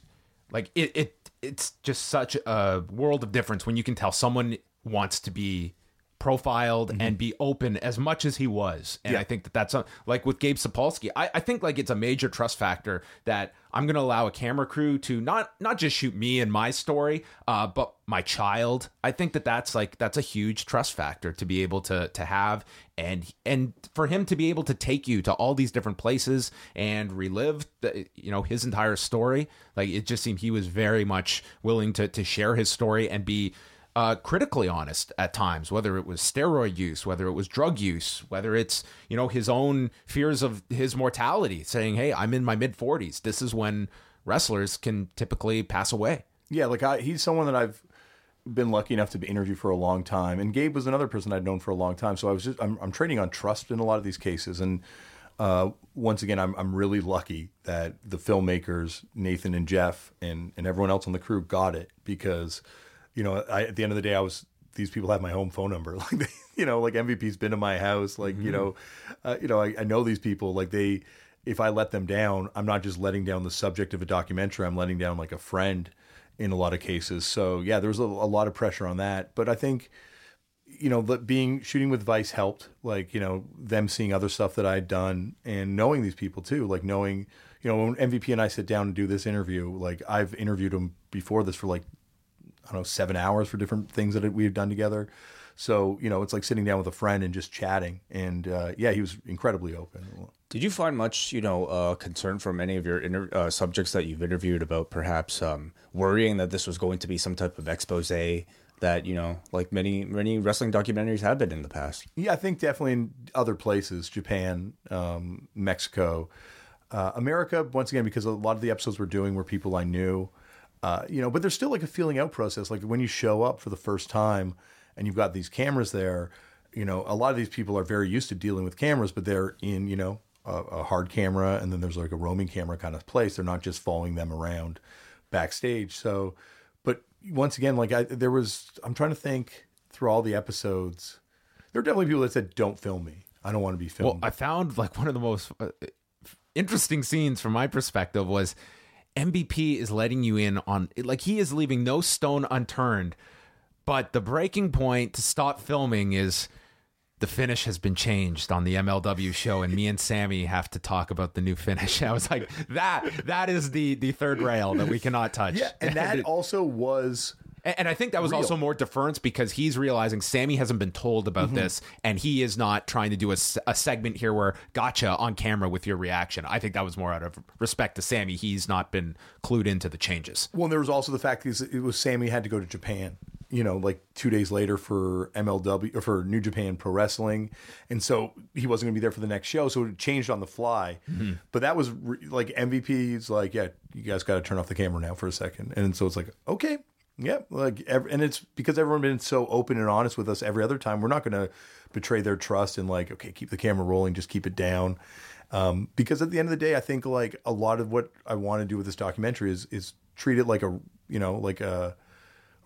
like it, it it's just such a world of difference when you can tell someone wants to be profiled mm-hmm. and be open as much as he was and Yeah. i think that that's a, like with gabe sapolsky I, I think like it's a major trust factor that i'm going to allow a camera crew to not not just shoot me and my story uh, but my child. I think that that's like that's a huge trust factor to be able to to have and and for him to be able to take you to all these different places and relive the, you know his entire story. Like it just seemed he was very much willing to to share his story and be uh, critically honest at times, whether it was steroid use, whether it was drug use, whether it's you know his own fears of his mortality, saying, "Hey, I'm in my mid 40s. This is when wrestlers can typically pass away." Yeah, like I, he's someone that I've been lucky enough to be interviewed for a long time, and Gabe was another person I'd known for a long time. So I was just I'm, I'm trading on trust in a lot of these cases, and uh, once again, I'm I'm really lucky that the filmmakers Nathan and Jeff and and everyone else on the crew got it because, you know, I, at the end of the day, I was these people have my home phone number. (laughs) Like, they, you know, like MVP's been to my house. Like, you know, uh, you know, I, I know these people. Like, they, if I let them down, I'm not just letting down the subject of a documentary. I'm letting down like a friend in a lot of cases. So yeah, there was a, a lot of pressure on that. But I think, you know, the- being shooting with Vice helped. Like, you know, them seeing other stuff that I'd done and knowing these people too. Like knowing, you know, when MVP and I sit down and do this interview, like I've interviewed him before this for like I don't know, seven hours for different things that we've done together. So, you know, it's like sitting down with a friend and just chatting. And uh, yeah, he was incredibly open. Did you find much, you know, uh, concern from any of your inter- uh, subjects that you've interviewed about perhaps um, worrying that this was going to be some type of expose that, you know, like many, many wrestling documentaries have been in the past? Yeah, I think definitely in other places, Japan, um, Mexico, uh, America, once again, because a lot of the episodes we're doing were people I knew. Uh, you know, but there's still like a feeling out process. Like when you show up for the first time and you've got these cameras there, you know, a lot of these people are very used to dealing with cameras, but they're in, you know, a, a hard camera and then there's like a roaming camera kind of place. They're not just following them around backstage. So, but once again, like I, there was, I'm trying to think through all the episodes. There were definitely people that said, "Don't film me. I don't want to be filmed." Well, I found like one of the most uh, interesting scenes from my perspective was MVP is letting you in on like he is leaving no stone unturned. But the breaking point to stop filming is the finish has been changed on the MLW show, and me and Sami have to talk about the new finish. (laughs) I was like, that that is the the third rail that we cannot touch. Yeah, and that (laughs) also was. And and I think that was Real. also more deference because he's realizing Sami hasn't been told about Mhm. this, and he is not trying to do a, a segment here where gotcha on camera with your reaction. I think that was more out of respect to Sami. He's not been clued into the changes. Well, there was also the fact that it was Sami had to go to Japan, you know, like two days later for MLW or for New Japan Pro Wrestling, and so he wasn't going to be there for the next show, so it changed on the fly. Mhm. But that was re- like MVP's like, yeah, you guys got to turn off the camera now for a second, and so it's like, okay, yeah, like, ev- and it's because everyone been so open and honest with us every other time. We're not going to betray their trust and like, okay, keep the camera rolling, just keep it down. Um, because at the end of the day, I think like a lot of what I want to do with this documentary is is treat it like a you know like a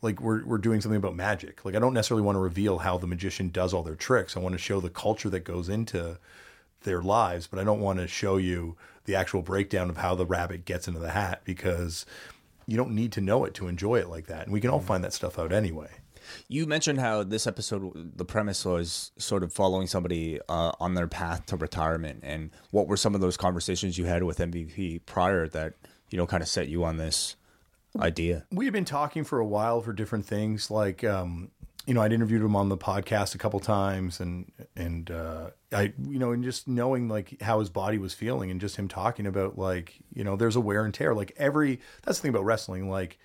like we're we're doing something about magic. Like I don't necessarily want to reveal how the magician does all their tricks. I want to show the culture that goes into their lives, but I don't want to show you the actual breakdown of how the rabbit gets into the hat because you don't need to know it to enjoy it like that. And we can all find that stuff out anyway. You mentioned how this episode, the premise was sort of following somebody uh, on their path to retirement, and what were some of those conversations you had with MVP prior that you know kind of set you on this idea? We had been talking for a while for different things. Like, um, you know, I'd interviewed him on the podcast a couple times, and and uh, I, you know, and just knowing like how his body was feeling, and just him talking about like, you know, there's a wear and tear. Like every that's the thing about wrestling. Like,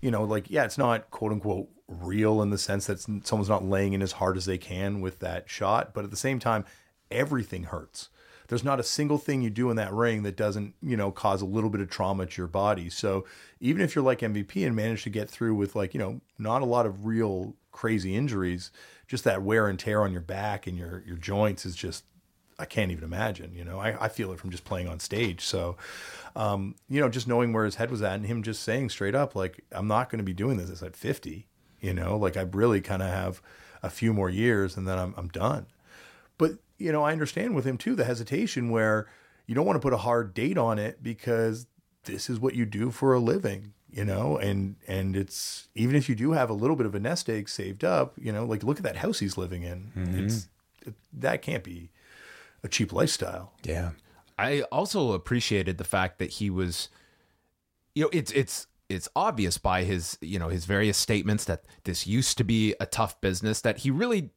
you know, like yeah, it's not quote unquote real in the sense that someone's not laying in as hard as they can with that shot, but at the same time, everything hurts. There's not a single thing you do in that ring that doesn't, you know, cause a little bit of trauma to your body. So even if you're like MVP and manage to get through with like, you know, not a lot of real crazy injuries, just that wear and tear on your back and your your joints is just I can't even imagine. You know, I, I feel it from just playing on stage. So, um, you know, just knowing where his head was at and him just saying straight up, like, I'm not going to be doing this at 50. You know, like I really kind of have a few more years and then I'm I'm done. But you know, I understand with him too the hesitation where you don't want to put a hard date on it because this is what you do for a living, you know, and and it's even if you do have a little bit of a nest egg saved up, you know, like look at that house he's living in. Mhm. It's it, that can't be a cheap lifestyle. Yeah. I also appreciated the fact that he was you know it's it's it's obvious by his you know his various statements that this used to be a tough business that he really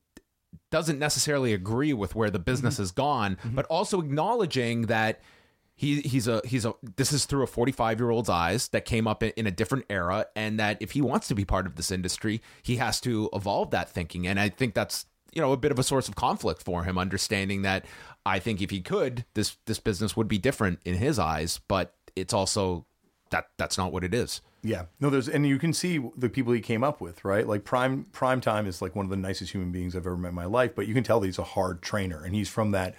doesn't necessarily agree with where the business has gone but also acknowledging that he he's a he's a this is through a 45 year old's eyes that came up in, a different era and that if he wants to be part of this industry he has to evolve that thinking and i think that's you know a bit of a source of conflict for him understanding that i think if he could this this business would be different in his eyes but it's also that that's not what it is Yeah. No, there's and you can see the people he came up with, right? Like Prime Prime Time is like one of the nicest human beings I've ever met in my life, but you can tell that he's a hard trainer and he's from that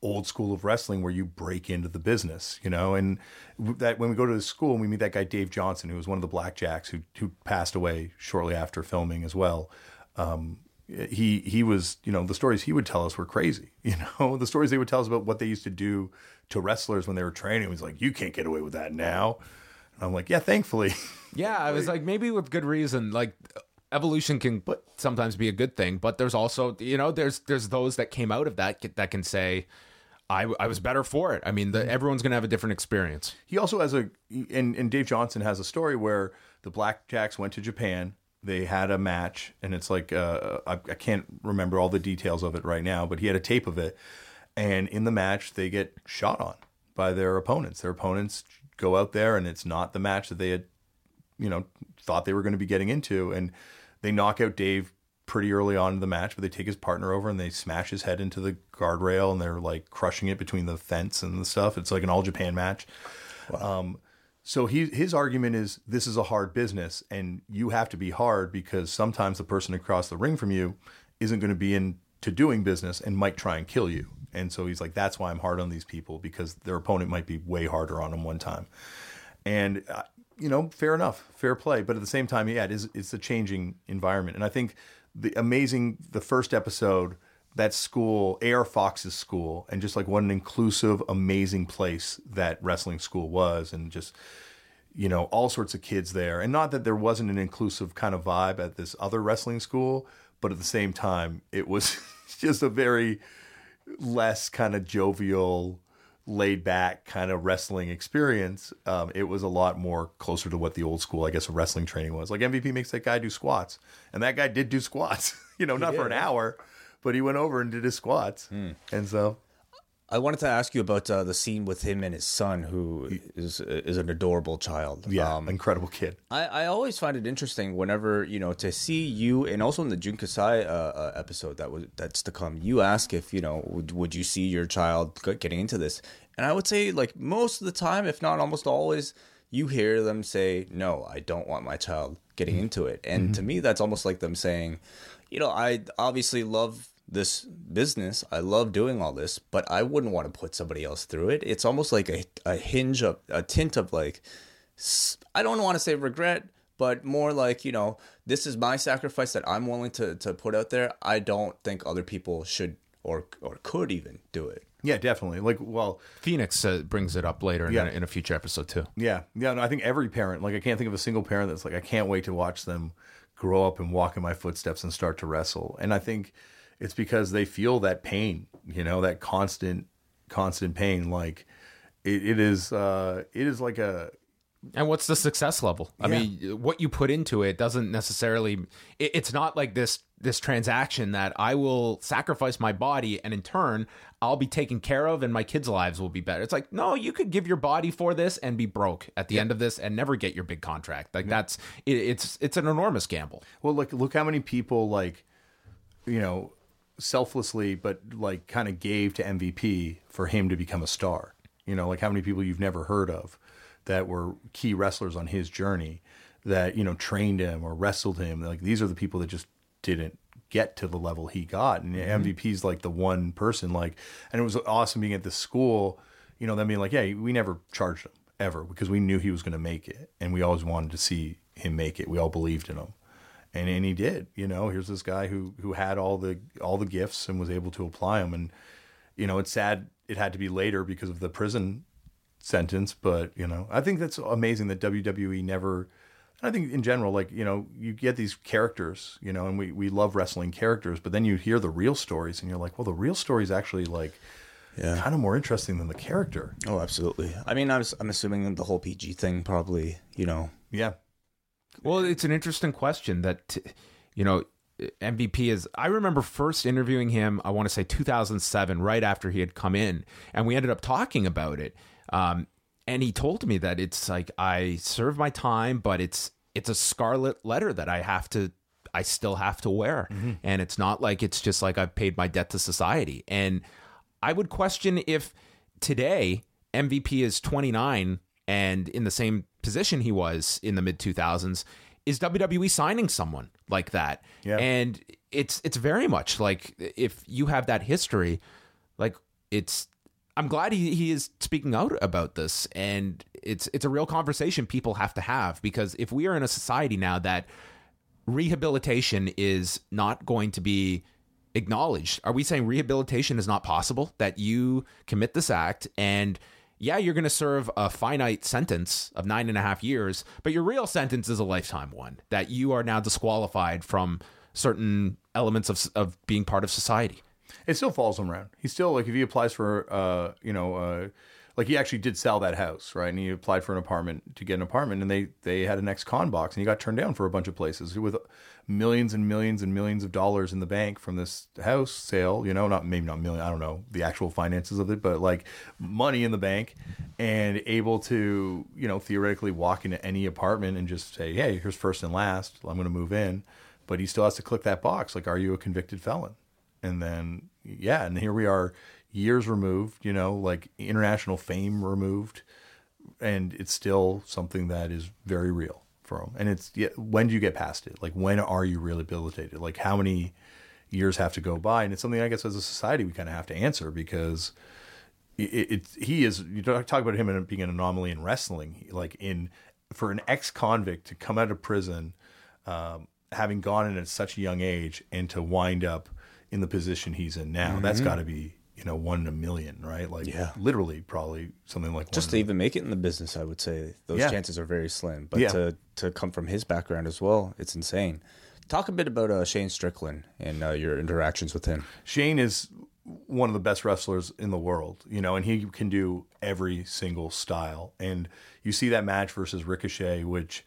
old school of wrestling where you break into the business, you know. And that when we go to the school and we meet that guy Dave Johnson, who was one of the Blackjacks who who passed away shortly after filming as well. Um, he he was you know the stories he would tell us were crazy. (laughs) You know the stories they would tell us about what they used to do to wrestlers when they were training. Was like you can't get away with that now. And I'm like, yeah, thankfully. (laughs) Yeah, I was like, maybe with good reason. Like evolution can sometimes be a good thing, but there's also you know there's there's those that came out of that that can say. I, I was better for it. I mean, the, everyone's going to have a different experience. He also has a, and, and Dave Johnson has a story where the Blackjacks went to Japan. They had a match, and it's like, uh, I, I can't remember all the details of it right now, but he had a tape of it. And in the match, they get shot on by their opponents. Their opponents go out there, and it's not the match that they had, you know, thought they were going to be getting into. And they knock out Dave pretty early on in the match, but they take his partner over and they smash his head into the guardrail and they're like crushing it between the fence and the stuff. It's like an all Japan match. Um, so he his argument is this is a hard business and you have to be hard because sometimes the person across the ring from you isn't going to be into doing business and might try and kill you. And so he's like, that's why I'm hard on these people because their opponent might be way harder on them one time. And uh, you know, fair enough, fair play. But at the same time, yeah, it is it's a changing environment. And I think the amazing the first episode, that school, AR Fox's school, and just like what an inclusive, amazing place that wrestling school was, and just you know, all sorts of kids there. And not that there wasn't an inclusive kind of vibe at this other wrestling school, but at the same time, it was (laughs) just a very less kind of jovial, laid back kind of wrestling experience. Um, it was a lot more closer to what the old school, I guess, wrestling training was. Like MVP makes that guy do squats, and that guy did do squats. (laughs) you know, not for an did. hour, but he went over and did his squats. And so I wanted to ask you about uh, the scene with him and his son, who is is an adorable child. Yeah, Um, incredible kid. I, I always find it interesting whenever you know to see you, and also in the Jun Kasai uh, uh, episode that was that's to come. You ask if you know would would you see your child getting into this, and I would say like most of the time, if not almost always, you hear them say, "No, I don't want my child getting into it," and to me, that's almost like them saying, you know, I obviously love this business. I love doing all this, but I wouldn't want to put somebody else through it. It's almost like a, a hinge of a tint of like, I don't want to say regret, but more like, you know, this is my sacrifice that I'm willing to, to put out there. I don't think other people should or, or could even do it. Yeah, definitely. Like, well, Phoenix uh, brings it up later in, Yeah. a, in a future episode too. Yeah, yeah. No, I think every parent, like, I can't think of a single parent that's like, I can't wait to watch them grow up and walk in my footsteps and start to wrestle. And I think it's because they feel that pain, you know, that constant, constant pain. Like, it, it is, uh, it is like a, And what's the success level? I Yeah. mean, what you put into it doesn't necessarily. It, it's not like this this transaction that I will sacrifice my body and in turn I'll be taken care of and my kids' lives will be better. It's like no, you could give your body for this and be broke at the end of this and never get your big contract. Like that's it, it's it's an enormous gamble. Well, look, look how many people like, you know, selflessly, but like kind of gave to MVP for him to become a star. You know, like how many people you've never heard of that were key wrestlers on his journey that, you know, trained him or wrestled him. Like these are the people that just didn't get to the level he got. And mm-hmm. MVP's like the one person like, and it was awesome being at this school, you know, them being like, yeah, we never charged him ever because we knew he was going to make it. And we always wanted to see him make it. We all believed in him and and he did. You know, here's this guy who who had all the all the gifts and was able to apply them. And you know, it's sad it had to be later because of the prison sentence. But you know, I think that's amazing that WWE never. I think in general, like you know, you get these characters, you know, and we we love wrestling characters, but then you hear the real stories, and you're like, well, the real story is actually like. Yeah. Kind of more interesting than the character. Oh, absolutely. I mean, I was, I'm assuming the whole PG thing probably, you know, Yeah. Well, it's an interesting question that, you know, MVP is. I remember first interviewing him, I want to say 2007, right after he had come in, and we ended up talking about it. Um, and he told me that it's like I serve my time, but it's it's a scarlet letter that I have to I still have to wear. And it's not like it's just like I've paid my debt to society. And I would question if today MVP is 29 and in the same position he was in the mid 2000s is WWE signing someone like that. Yeah. And it's it's very much like if you have that history like it's I'm glad he, he is speaking out about this and it's it's a real conversation people have to have because if we are in a society now that rehabilitation is not going to be acknowledged, are we saying rehabilitation is not possible? That you commit this act and yeah, you're going to serve a finite sentence of nine and a half years, but your real sentence is a lifetime one that you are now disqualified from certain elements of, of being part of society. It still falls him around. He still like if he applies for uh you know uh like he actually did sell that house right? And he applied for an apartment to get an apartment and they they had an ex-con box and he got turned down for a bunch of places with millions and millions and millions of dollars in the bank from this house sale you know not maybe not million i don't know the actual finances of it but like money in the bank and able to you know theoretically walk into any apartment and just say hey here's first and last i'm going to move in but he still has to click that box like are you a convicted felon? And then yeah and here we are years removed you know like international fame removed and it's still something that is very real for him and it's yeah, when do you get past it like when are you rehabilitated like how many years have to go by and it's something i guess as a society we kind of have to answer because it, it he is you talk about him being an anomaly in wrestling like in for an ex-convict to come out of prison um, having gone in at such a young age and to wind up in the position he's in now. Mm-hmm. That's got to be you know one in a million, right? Like yeah. literally, probably something like just to even make it in the business. I would say those yeah. chances are very slim. But yeah. to to come from his background as well, it's insane. Talk a bit about uh, Shane Strickland and uh, your interactions with him. Shane is one of the best wrestlers in the world, you know, and he can do every single style. And you see that match versus Ricochet, which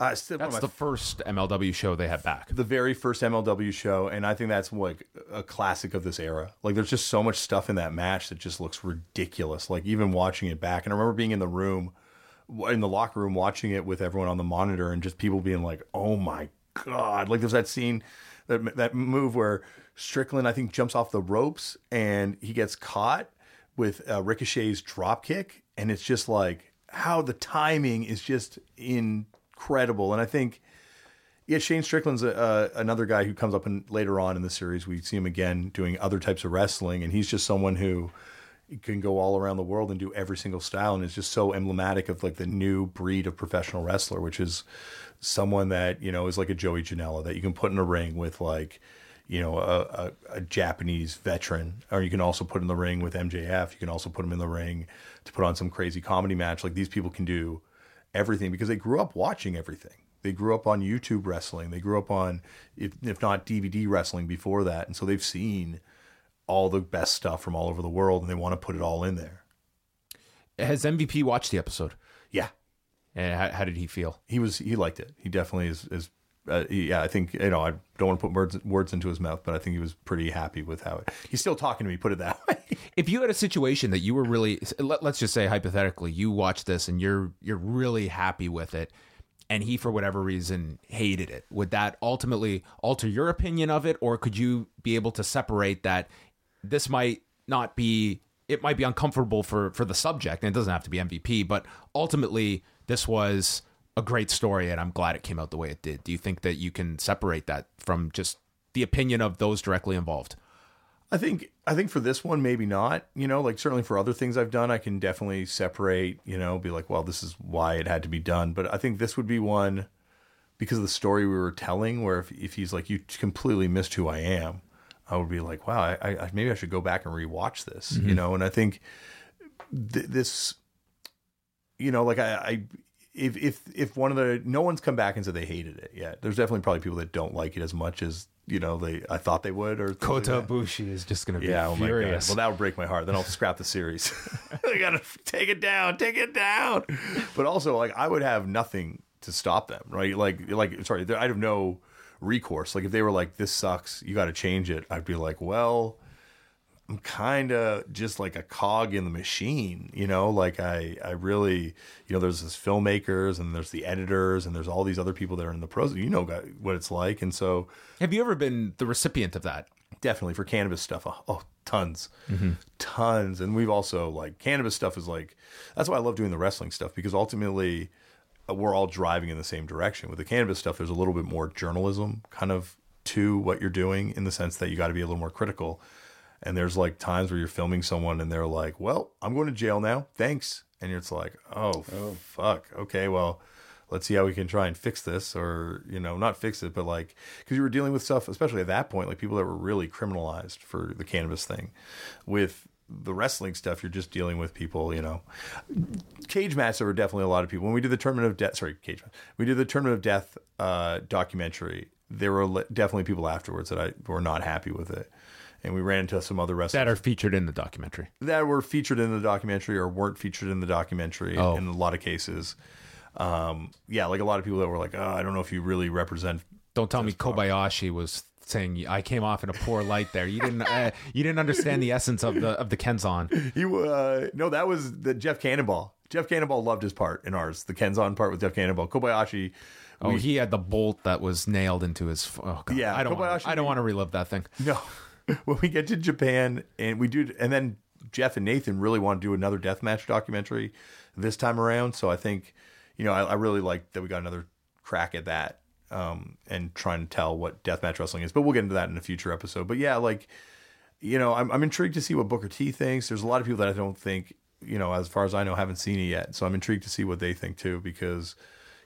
uh, that's the first MLW show they had back. The very first MLW show, and I think that's like a classic of this era. Like, there's just so much stuff in that match that just looks ridiculous. Like, even watching it back, and I remember being in the room, in the locker room, watching it with everyone on the monitor, and just people being like, "Oh my god!" Like, there's that scene, that that move where Strickland, I think, jumps off the ropes and he gets caught with uh, Ricochet's drop kick, and it's just like how the timing is just in incredible. And I think, yeah, Shane Strickland's a, another guy who comes up in, later on in the series. We see him again doing other types of wrestling, and he's just someone who can go all around the world and do every single style, and is just so emblematic of like the new breed of professional wrestler, which is someone that you know is like a Joey Janela that you can put in a ring with like you know a, a, a, Japanese veteran, or you can also put in the ring with MJF. You can also put him in the ring to put on some crazy comedy match. Like these people can do everything because they grew up watching everything. They grew up on YouTube wrestling. They grew up on, if, if not DVD wrestling before that. And so they've seen all the best stuff from all over the world and they want to put it all in there. Has MVP watched the episode? Yeah. And how, how did he feel? He was, he liked it. He definitely is, is uh, yeah, I think you know I don't want to put words words into his mouth, but I think he was pretty happy with how it. He's still talking to me. Put it that (laughs) way. If you had a situation that you were really, let, us just say hypothetically, you watch this and you're you're really happy with it, and he for whatever reason hated it, would that ultimately alter your opinion of it, or could you be able to separate that this might not be it might be uncomfortable for for the subject, and it doesn't have to be MVP, but ultimately this was a great story, and I'm glad it came out the way it did. Do you think that you can separate that from just the opinion of those directly involved? I think I think for this one maybe not. You know, like certainly for other things I've done, I can definitely separate. You know, be like, well, this is why it had to be done. But I think this would be one because of the story we were telling. Where if if he's like, you completely missed who I am, I would be like, wow, I, I maybe I should go back and rewatch this. Mm-hmm. You know, and I think th- this, you know, like I, I if if if one of the no one's come back and said they hated it yet. There's definitely probably people that don't like it as much as you know they I thought they would. Or Kota Ibushi is just going to be yeah, oh furious. Oh well, that would break my heart. Then I'll scrap the series. (laughs) I gotta take it down, take it down. But also, like I would have nothing to stop them, right? Like like sorry, I'd have no recourse. Like if they were like this sucks, you got to change it. I'd be like, well I'm kind of just like a cog in the machine, you know. Like I, I really, you know, there's this filmmakers and there's the editors and there's all these other people that are in the pros. You know what it's like, and so. Have you ever been the recipient of that? Definitely for cannabis stuff. Oh, oh tons, mm-hmm. tons, and we've also like cannabis stuff is like that's why I love doing the wrestling stuff because ultimately uh, we're all driving in the same direction. With the cannabis stuff, there's a little bit more journalism kind of to what you're doing in the sense that you got to be a little more critical And there's like times where you're filming someone and they're like, "Well, I'm going to jail now. Thanks." And it's like, "Oh, oh, fuck. Okay, well, let's see how we can try and fix this or, you know, not fix it, but like cuz you were dealing with stuff especially at that point like people that were really criminalized for the cannabis thing. With the wrestling stuff, you're just dealing with people, you know. Cage match, there were definitely a lot of people. When we did the Tournament of Death, sorry, Cage match, we did the Tournament of Death uh, documentary. There were definitely people afterwards that I were not happy with it, and we ran into some other wrestlers that are featured in the documentary. that were featured in the documentary or weren't featured in the documentary Oh. in a lot of cases. Um, yeah, like a lot of people that were like, "Oh, I don't know if you really represent." Don't tell me Kobayashi was saying I came off in a poor light there. You didn't uh, you didn't understand the (laughs) essence of the of the Kenzan. He uh, no, that was the Jeff Cannonball. Jeff Cannonball loved his part in ours, the Kenzan part with Jeff Cannonball. Kobayashi. Oh, we- he had the bolt that was nailed into his. Oh God. Yeah, I don't. Wanna, I don't want to relive that thing. No, (laughs) when we get to Japan and we do, and then Jeff and Nathan really want to do another deathmatch documentary this time around. So I think, you know, I, I really like that we got another crack at that um, and trying to tell what deathmatch wrestling is. But we'll get into that in a future episode. But yeah, like, you know, I'm, I'm intrigued to see what Booker T thinks. There's a lot of people that I don't think, you know, as far as I know, haven't seen it yet. So I'm intrigued to see what they think too, because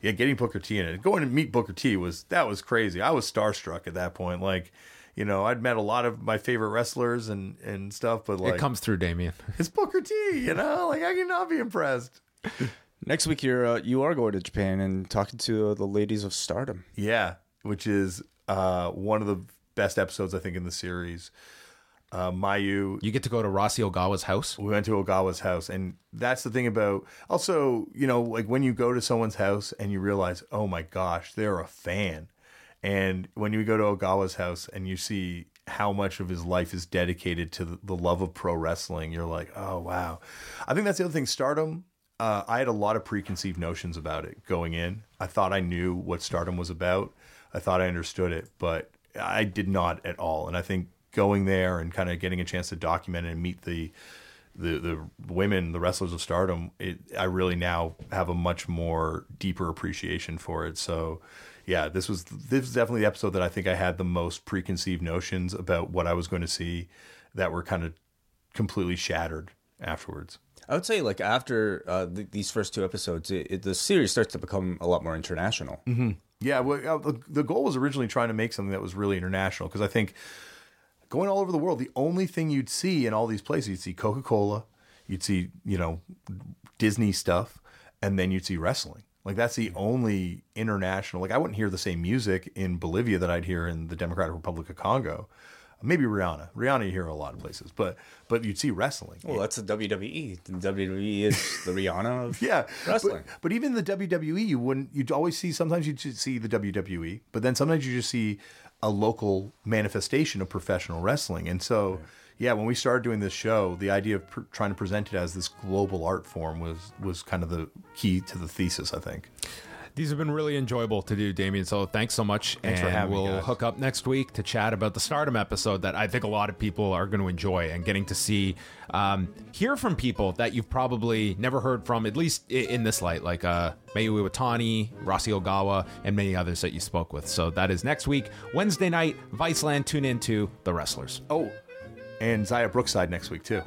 yeah, getting Booker T in it, going to meet Booker T was that was crazy. I was starstruck at that point. Like, you know, I'd met a lot of my favorite wrestlers and and stuff, but like it comes through, Damien. (laughs) it's Booker T. You know, like I cannot be impressed. Next week, you're uh, you are going to Japan and talking to uh, the ladies of Stardom. Yeah, which is uh, one of the best episodes I think in the series. Uh, Mayu, You get to go to Rossy Ogawa's house. we went to Ogawa's house, and that's the thing about. Also, you know, like when you go to someone's house and you realize, oh my gosh, they're a fan, and when you go to Ogawa's house and you see how much of his life is dedicated to the, love of pro wrestling, you're like, oh wow. I think that's the other thing. Stardom. Uh, I had a lot of preconceived notions about it going in. I thought I knew what Stardom was about. I thought I understood it, but I did not at all. And I think going there and kind of getting a chance to document and meet the the the women, the wrestlers of Stardom, it, I really now have a much more deeper appreciation for it. So, yeah, this was this is definitely the episode that I think I had the most preconceived notions about what I was going to see that were kind of completely shattered afterwards. I would say, like after uh, th- these first two episodes, it, it, the series starts to become a lot more international. Yeah, well, the, the goal was originally trying to make something that was really international because I think going all over the world, the only thing you'd see in all these places, you'd see Coca Cola, you'd see you know Disney stuff, and then you'd see wrestling. Like that's the only international. Like I wouldn't hear the same music in Bolivia that I'd hear in the Democratic Republic of Congo. Maybe Rihanna. Rihanna you hear a lot of places, but but you'd see wrestling. Well, that's the WWE. The WWE is the Rihanna of (laughs) Yeah, wrestling. But, but even the WWE, you wouldn't. You'd always see. Sometimes you'd see the WWE, but then sometimes you just see a local manifestation of professional wrestling. And so, yeah, when we started doing this show, the idea of pr- trying to present it as this global art form was was kind of the key to the thesis. I think. These have been really enjoyable to do, Damien. So thanks so much. Thanks for and having me, we'll guys. hook up next week to chat about the Stardom episode that I think a lot of people are going to enjoy and getting to see, um, hear from people that you've probably never heard from, at least in this light, like uh, Mayu Iwatani, Rossy Ogawa, and many others that you spoke with. So that is next week, Wednesday night, Viceland. Tune into The Wrestlers. Oh, and Xia Brookside next week too.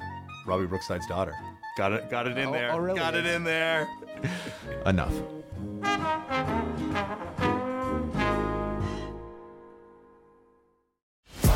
Robbie Brookside's daughter. Got it. Got it in Oh, oh there. oh, really? Got it in there. (laughs) Enough.